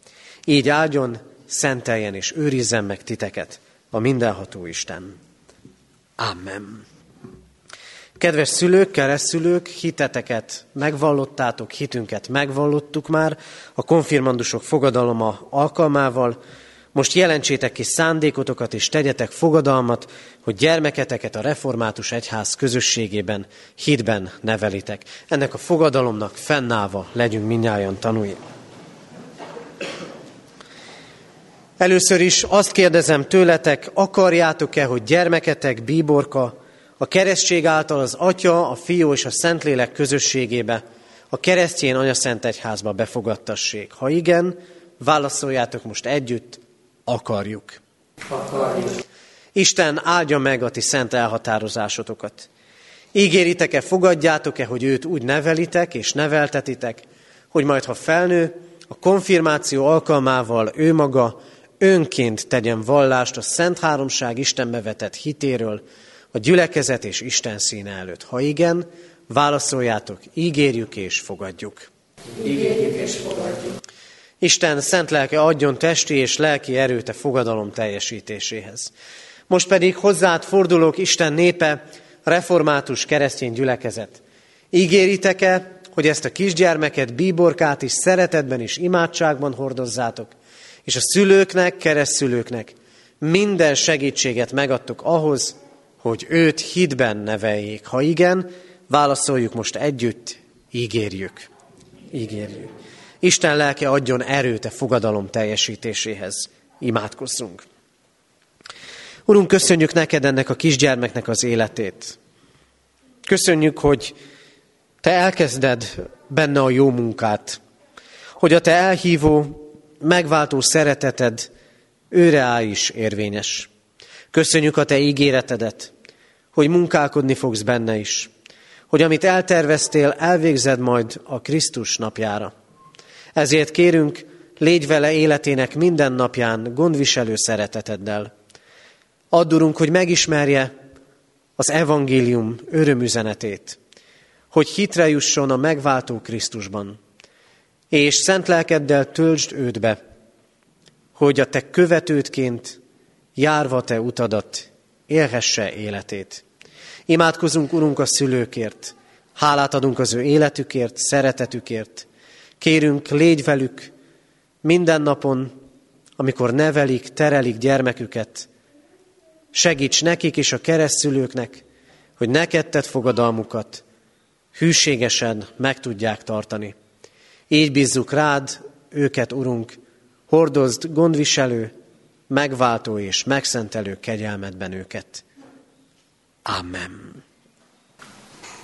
Így áldjon, szenteljen és őrizzen meg titeket a mindenható Isten. Amen. Kedves szülők, keresztülők, hiteteket megvallottátok, hitünket megvallottuk már a konfirmandusok fogadaloma alkalmával, most jelentsétek ki szándékotokat és tegyetek fogadalmat, hogy gyermeketeket a református egyház közösségében, hitben nevelitek. Ennek a fogadalomnak fennállva legyünk minnyáján tanulni. Először is azt kérdezem tőletek, akarjátok-e, hogy gyermeketek bíborka a keresztség által az Atya, a Fiú és a Szentlélek közösségébe, a keresztjén Anyaszent Egyházba befogadtassék? Ha igen, válaszoljátok most együtt, akarjuk. Akarjuk. Isten áldja meg a ti szent elhatározásotokat. Ígéritek-e, fogadjátok-e, hogy őt úgy nevelitek és neveltetitek, hogy majd, ha felnő, a konfirmáció alkalmával ő maga önként tegyen vallást a Szent Háromság Istenbe vetett hitéről, a gyülekezet és Isten színe előtt. Ha igen, válaszoljátok, ígérjük és fogadjuk. Ígérjük és fogadjuk. Isten szent lelke adjon testi és lelki erőt a fogadalom teljesítéséhez. Most pedig hozzád fordulók Isten népe, református keresztény gyülekezet. Ígéritek-e, hogy ezt a kisgyermeket, bíborkát is szeretetben és imádságban hordozzátok, és a szülőknek, keresztszülőknek minden segítséget megadtuk ahhoz, hogy őt hitben neveljék. Ha igen, válaszoljuk most együtt, ígérjük. Ígérjük. Isten lelke adjon erőt a fogadalom teljesítéséhez. Imádkozzunk. Urunk, köszönjük neked ennek a kisgyermeknek az életét. Köszönjük, hogy te elkezded benne a jó munkát, hogy a te elhívó, megváltó szereteted őre áll is érvényes. Köszönjük a te ígéretedet, hogy munkálkodni fogsz benne is, hogy amit elterveztél, elvégzed majd a Krisztus napjára. Ezért kérünk, légy vele életének minden napján gondviselő szereteteddel. Add, Urunk, hogy megismerje az evangélium örömüzenetét, hogy hitre jusson a megváltó Krisztusban, és szent lelkeddel töltsd őt be, hogy a te követődként járva te utadat élhesse életét. Imádkozunk, Urunk, a szülőkért, hálát adunk az ő életükért, szeretetükért. Kérünk, légy velük minden napon, amikor nevelik, terelik gyermeküket, Segíts nekik és a keresztülőknek, hogy neked tett fogadalmukat hűségesen meg tudják tartani. Így bízzuk rád őket, Urunk, hordozd gondviselő, megváltó és megszentelő kegyelmedben őket. Amen.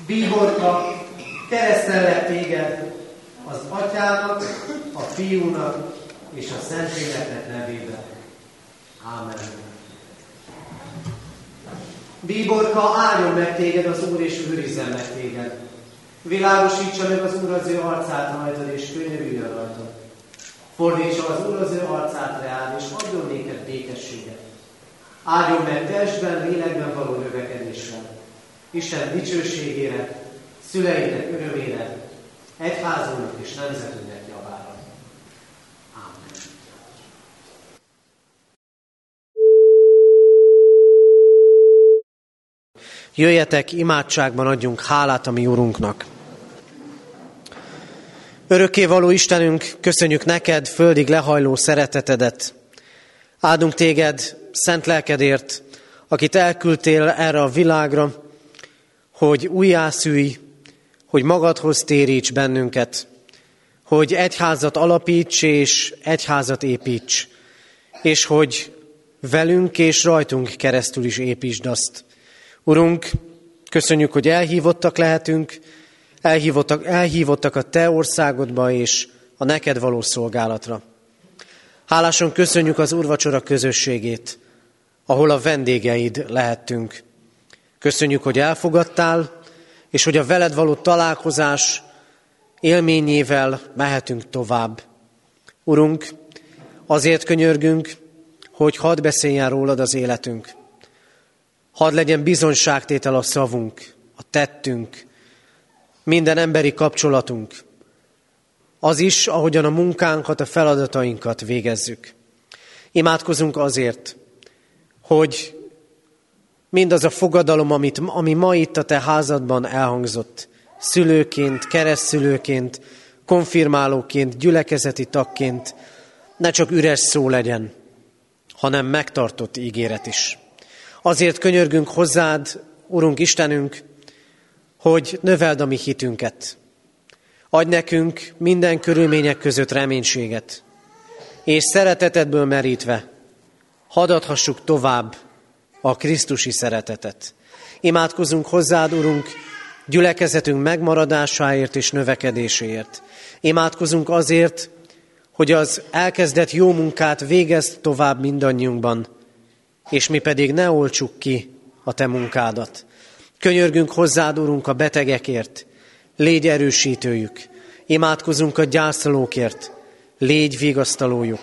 Bíborka, keresztellek téged az atyának, a fiúnak és a Szentléleknek nevében. Amen. Bíborka, álljon meg téged az Úr, és őrizzen meg téged. Világosítsa meg az Úr az ő arcát rajtad, és könyörüljön rajtad. Fordítsa az Úr az ő arcát reád, és adjon néked békességet. Álljon meg testben, lélekben való növekedéssel. Isten dicsőségére, szüleinek örömére, egyházunknak és nemzetünknek Jöjjetek, imádságban adjunk hálát a mi Urunknak. Örökkévaló Istenünk, köszönjük neked földig lehajló szeretetedet. Áldunk téged szent lelkedért, akit elküldtél erre a világra, hogy újjászülj, hogy magadhoz téríts bennünket, hogy egyházat alapíts és egyházat építs, és hogy velünk és rajtunk keresztül is építsd azt. Urunk, köszönjük, hogy elhívottak lehetünk, elhívottak, elhívottak a Te országodba és a neked való szolgálatra. Háláson köszönjük az Urvacsora közösségét, ahol a vendégeid lehettünk. Köszönjük, hogy elfogadtál, és hogy a veled való találkozás élményével mehetünk tovább. Urunk, azért könyörgünk, hogy hadd beszéljen rólad az életünk. Hadd legyen bizonságtétel a szavunk, a tettünk, minden emberi kapcsolatunk. Az is, ahogyan a munkánkat, a feladatainkat végezzük. Imádkozunk azért, hogy mindaz a fogadalom, amit, ami ma itt a te házadban elhangzott, szülőként, keresztszülőként, konfirmálóként, gyülekezeti tagként, ne csak üres szó legyen, hanem megtartott ígéret is. Azért könyörgünk hozzád, Urunk Istenünk, hogy növeld a mi hitünket. Adj nekünk minden körülmények között reménységet, és szeretetedből merítve hadd adhassuk tovább a Krisztusi szeretetet. Imádkozunk hozzád, Urunk, gyülekezetünk megmaradásáért és növekedéséért. Imádkozunk azért, hogy az elkezdett jó munkát végezd tovább mindannyiunkban, és mi pedig ne olcsuk ki a te munkádat. Könyörgünk hozzád, Urunk, a betegekért, légy erősítőjük. Imádkozunk a gyászolókért, légy vigasztalójuk.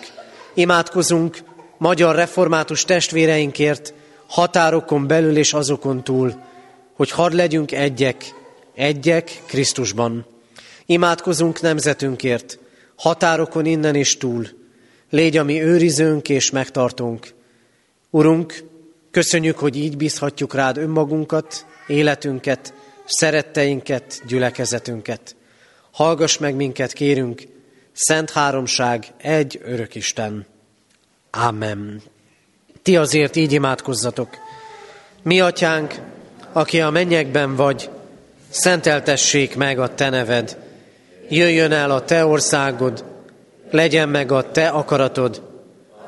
Imádkozunk magyar református testvéreinkért, határokon belül és azokon túl, hogy hadd legyünk egyek, egyek Krisztusban. Imádkozunk nemzetünkért, határokon innen és túl. Légy a mi őrizőnk és megtartunk. Urunk, köszönjük, hogy így bízhatjuk rád önmagunkat, életünket, szeretteinket, gyülekezetünket. Hallgass meg minket, kérünk, Szent Háromság, egy örök Isten. Amen. Ti azért így imádkozzatok. Mi, atyánk, aki a mennyekben vagy, szenteltessék meg a te neved. Jöjjön el a te országod, legyen meg a te akaratod,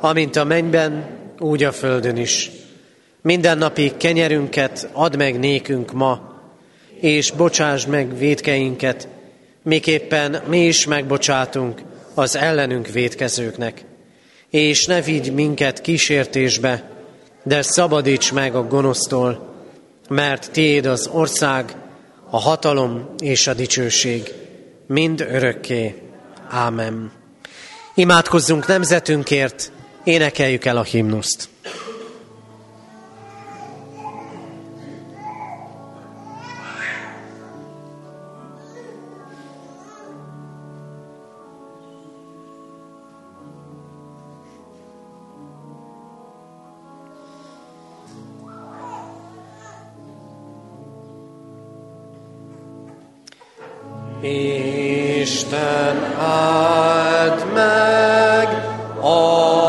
amint a mennyben, úgy a földön is. Mindennapi kenyerünket add meg nékünk ma, és bocsáss meg védkeinket, miképpen mi is megbocsátunk az ellenünk védkezőknek. És ne vigy minket kísértésbe, de szabadíts meg a gonosztól, mert tiéd az ország, a hatalom és a dicsőség, mind örökké. Ámen. Imádkozzunk nemzetünkért, énekeljük el a himnuszt. Isten áld meg a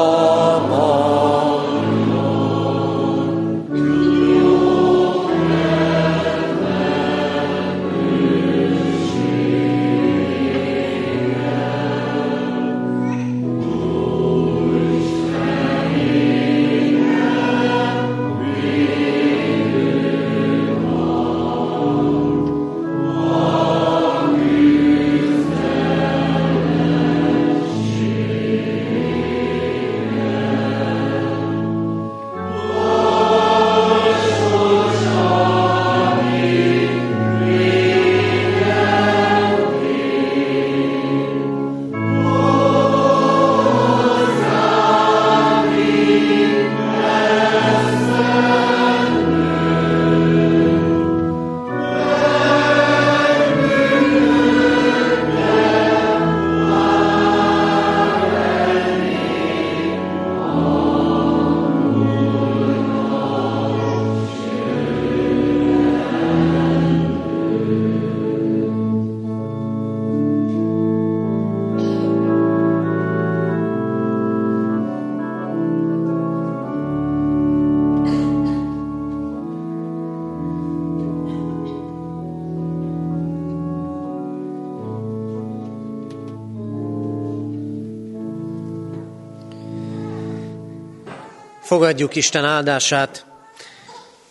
Fogadjuk Isten áldását.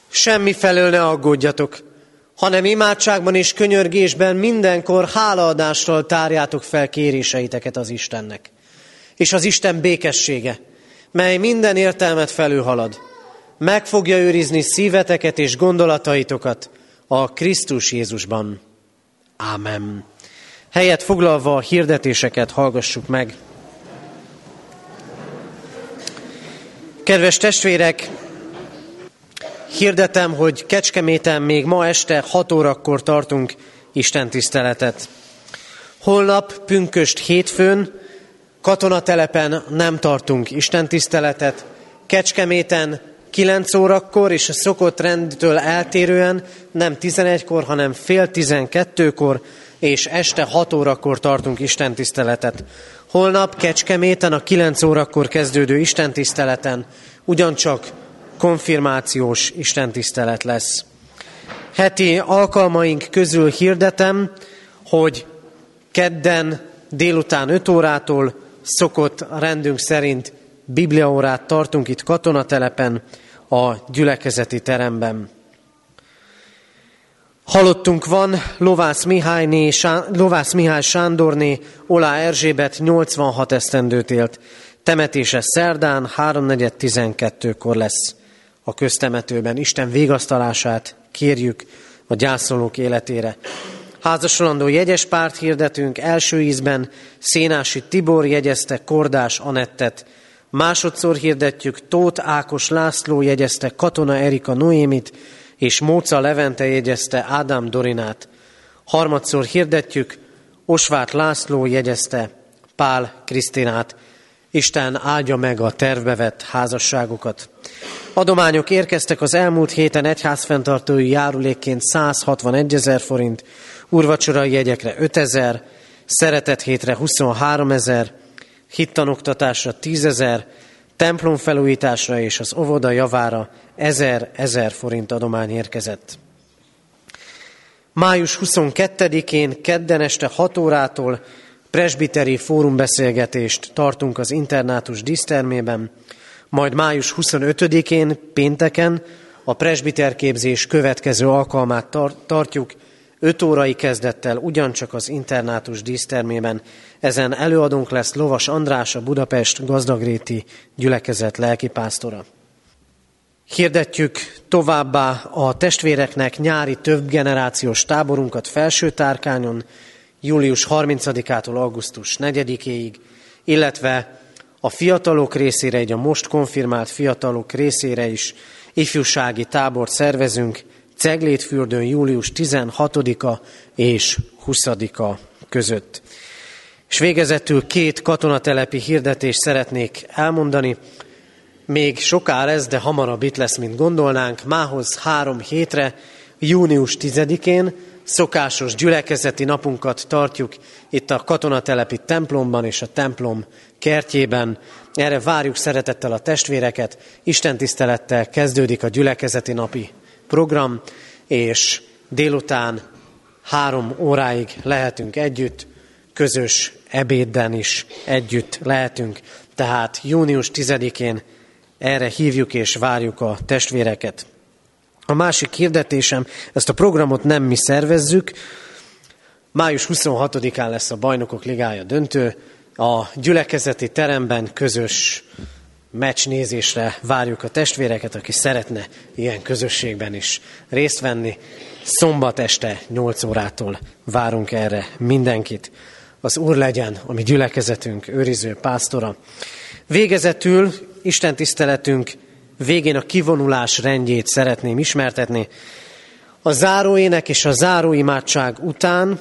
Semmi felől ne aggódjatok, hanem imádságban és könyörgésben mindenkor hálaadással tárjátok fel kéréseiteket az Istennek. És az Isten békessége, mely minden értelmet felülhalad, meg fogja őrizni szíveteket és gondolataitokat a Krisztus Jézusban. Ámen. Helyet foglalva a hirdetéseket hallgassuk meg. Kedves testvérek, hirdetem, hogy Kecskeméten még ma este 6 órakor tartunk Isten tiszteletet. Holnap, pünköst hétfőn, katonatelepen nem tartunk Isten tiszteletet. Kecskeméten 9 órakor és a szokott rendtől eltérően nem 11-kor, hanem fél 12-kor és este 6 órakor tartunk Isten tiszteletet. Holnap Kecskeméten a 9 órakor kezdődő istentiszteleten ugyancsak konfirmációs istentisztelet lesz. Heti alkalmaink közül hirdetem, hogy kedden délután 5 órától szokott rendünk szerint bibliaórát tartunk itt katonatelepen, a gyülekezeti teremben. Halottunk van Lovász, Mihályné, Lovász Mihály Sándorné, Olá Erzsébet 86 esztendőt élt. Temetése szerdán 3.4.12-kor lesz a köztemetőben. Isten végasztalását kérjük a gyászolók életére. Házasolandó jegyes párt hirdetünk, első ízben Szénási Tibor jegyezte Kordás Anettet, másodszor hirdetjük Tóth Ákos László jegyezte Katona Erika Noémit, és Móca Levente jegyezte Ádám Dorinát. Harmadszor hirdetjük, Osvát László jegyezte Pál Krisztinát. Isten áldja meg a tervbe vett házasságokat. Adományok érkeztek az elmúlt héten egyházfenntartói járulékként 161 ezer forint, urvacsorai jegyekre 5 ezer, szeretet hétre 23 ezer, hittanoktatásra 10 ezer, templom felújításra és az óvoda javára ezer-ezer forint adomány érkezett. Május 22-én kedden este 6 órától presbiteri fórumbeszélgetést tartunk az internátus dísztermében, majd május 25-én pénteken a presbiterképzés következő alkalmát tar- tartjuk 5 órai kezdettel ugyancsak az internátus dísztermében. Ezen előadónk lesz Lovas András, a Budapest gazdagréti gyülekezet lelkipásztora. Hirdetjük továbbá a testvéreknek nyári több generációs táborunkat felső tárkányon, július 30-ától augusztus 4-éig, illetve a fiatalok részére, egy a most konfirmált fiatalok részére is ifjúsági tábort szervezünk Ceglétfürdőn július 16-a és 20-a között. És végezetül két katonatelepi hirdetést szeretnék elmondani. Még soká lesz, de hamarabb itt lesz, mint gondolnánk. Mához három hétre, június 10-én szokásos gyülekezeti napunkat tartjuk itt a katonatelepi templomban és a templom kertjében. Erre várjuk szeretettel a testvéreket. Isten tisztelettel kezdődik a gyülekezeti napi program, és délután három óráig lehetünk együtt, közös ebédben is együtt lehetünk. Tehát június 10-én erre hívjuk és várjuk a testvéreket. A másik hirdetésem, ezt a programot nem mi szervezzük, május 26-án lesz a Bajnokok Ligája döntő, a gyülekezeti teremben közös meccsnézésre várjuk a testvéreket, aki szeretne ilyen közösségben is részt venni. Szombat este 8 órától várunk erre mindenkit. Az Úr legyen a mi gyülekezetünk őriző pásztora. Végezetül Isten tiszteletünk végén a kivonulás rendjét szeretném ismertetni. A záróének és a záróimádság után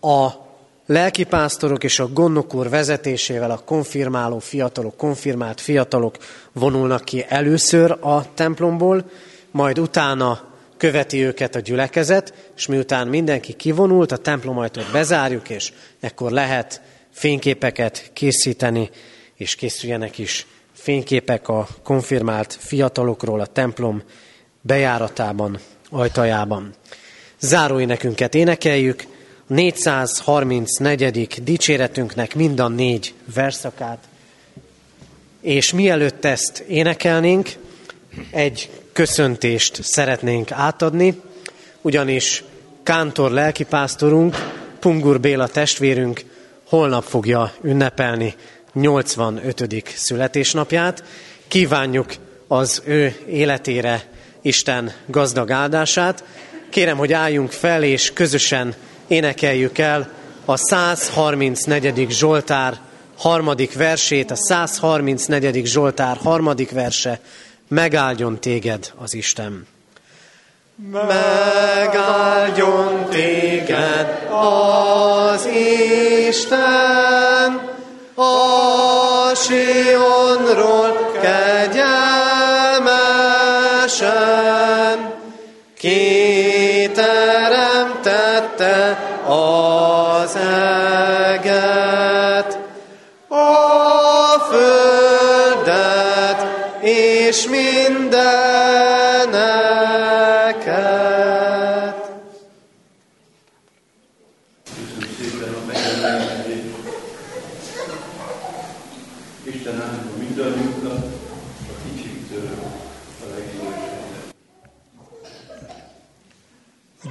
a lelkipásztorok és a gondnok úr vezetésével a konfirmáló fiatalok, konfirmált fiatalok vonulnak ki először a templomból, majd utána követi őket a gyülekezet, és miután mindenki kivonult, a templomajtót bezárjuk, és ekkor lehet fényképeket készíteni, és készüljenek is fényképek a konfirmált fiatalokról a templom bejáratában, ajtajában. Zárói nekünket énekeljük, 434. dicséretünknek mind a négy verszakát. És mielőtt ezt énekelnénk, egy köszöntést szeretnénk átadni, ugyanis Kántor lelkipásztorunk, Pungur Béla testvérünk holnap fogja ünnepelni 85. születésnapját. Kívánjuk az ő életére Isten gazdag áldását. Kérem, hogy álljunk fel, és közösen énekeljük el a 134. Zsoltár harmadik versét, a 134. Zsoltár harmadik verse, megáldjon téged az Isten. Megáldjon téged az Isten, a Sionról kegyelmesen,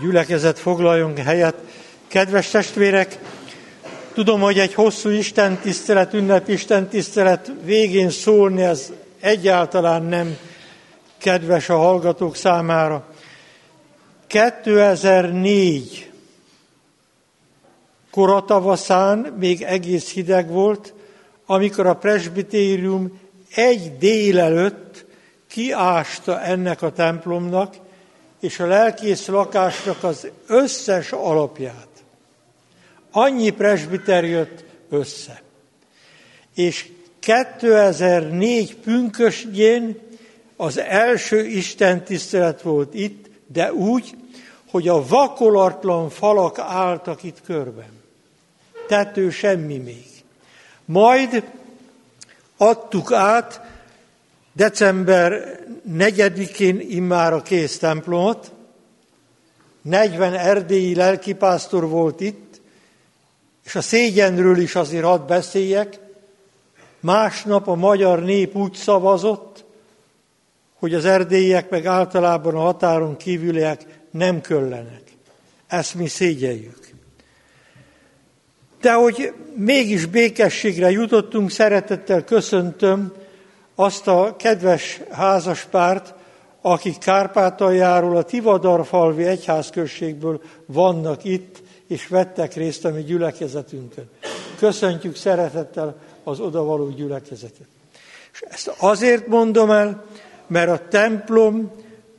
gyülekezet foglaljon helyet. Kedves testvérek, tudom, hogy egy hosszú Isten tisztelet, ünnep Isten tisztelet végén szólni, ez egyáltalán nem kedves a hallgatók számára. 2004 koratavaszán még egész hideg volt, amikor a presbitérium egy délelőtt kiásta ennek a templomnak és a lelkész lakásnak az összes alapját. Annyi presbiter jött össze. És 2004 pünkösdjén az első Isten tisztelet volt itt, de úgy, hogy a vakolatlan falak álltak itt körben. Tető semmi még. Majd adtuk át december 4-én immár a kész templomot, 40 erdélyi lelkipásztor volt itt, és a szégyenről is azért hadd beszéljek, másnap a magyar nép úgy szavazott, hogy az erdélyiek meg általában a határon kívüliek nem köllenek. Ezt mi szégyeljük. De hogy mégis békességre jutottunk, szeretettel köszöntöm azt a kedves házaspárt, akik Kárpátaljáról, a Tivadarfalvi egyházközségből vannak itt, és vettek részt a mi gyülekezetünkön. köszöntjük szeretettel az odavaló gyülekezetet. És ezt azért mondom el, mert a templom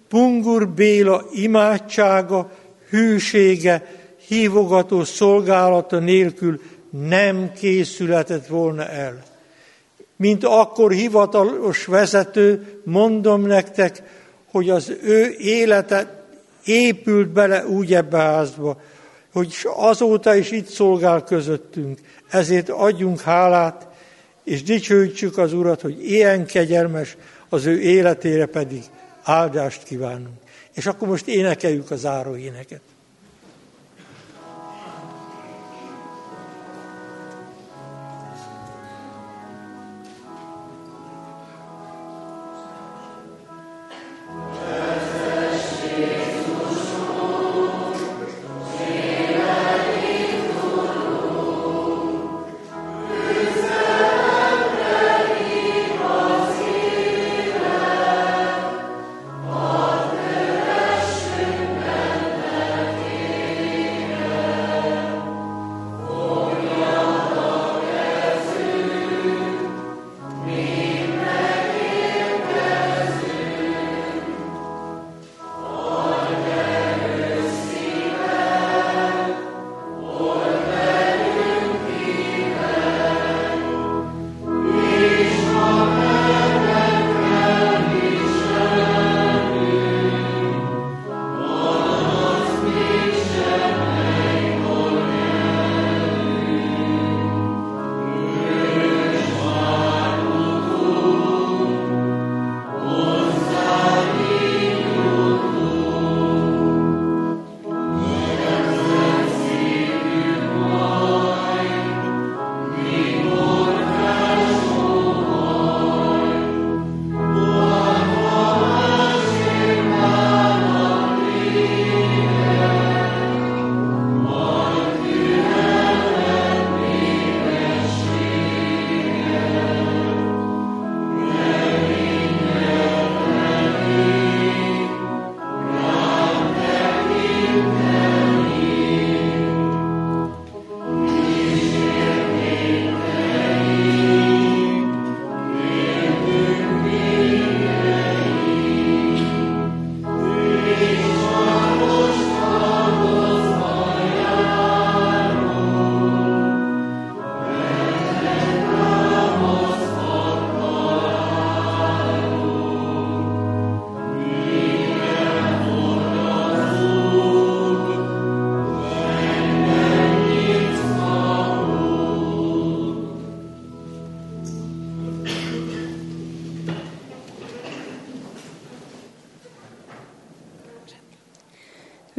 Pungur Béla imádsága, hűsége, hívogató szolgálata nélkül nem készületett volna el. Mint akkor hivatalos vezető, mondom nektek, hogy az ő élete épült bele úgy ebbe a házba, hogy azóta is itt szolgál közöttünk. Ezért adjunk hálát, és dicsőítsük az Urat, hogy ilyen kegyelmes, az ő életére pedig áldást kívánunk. És akkor most énekeljük az áróéneket.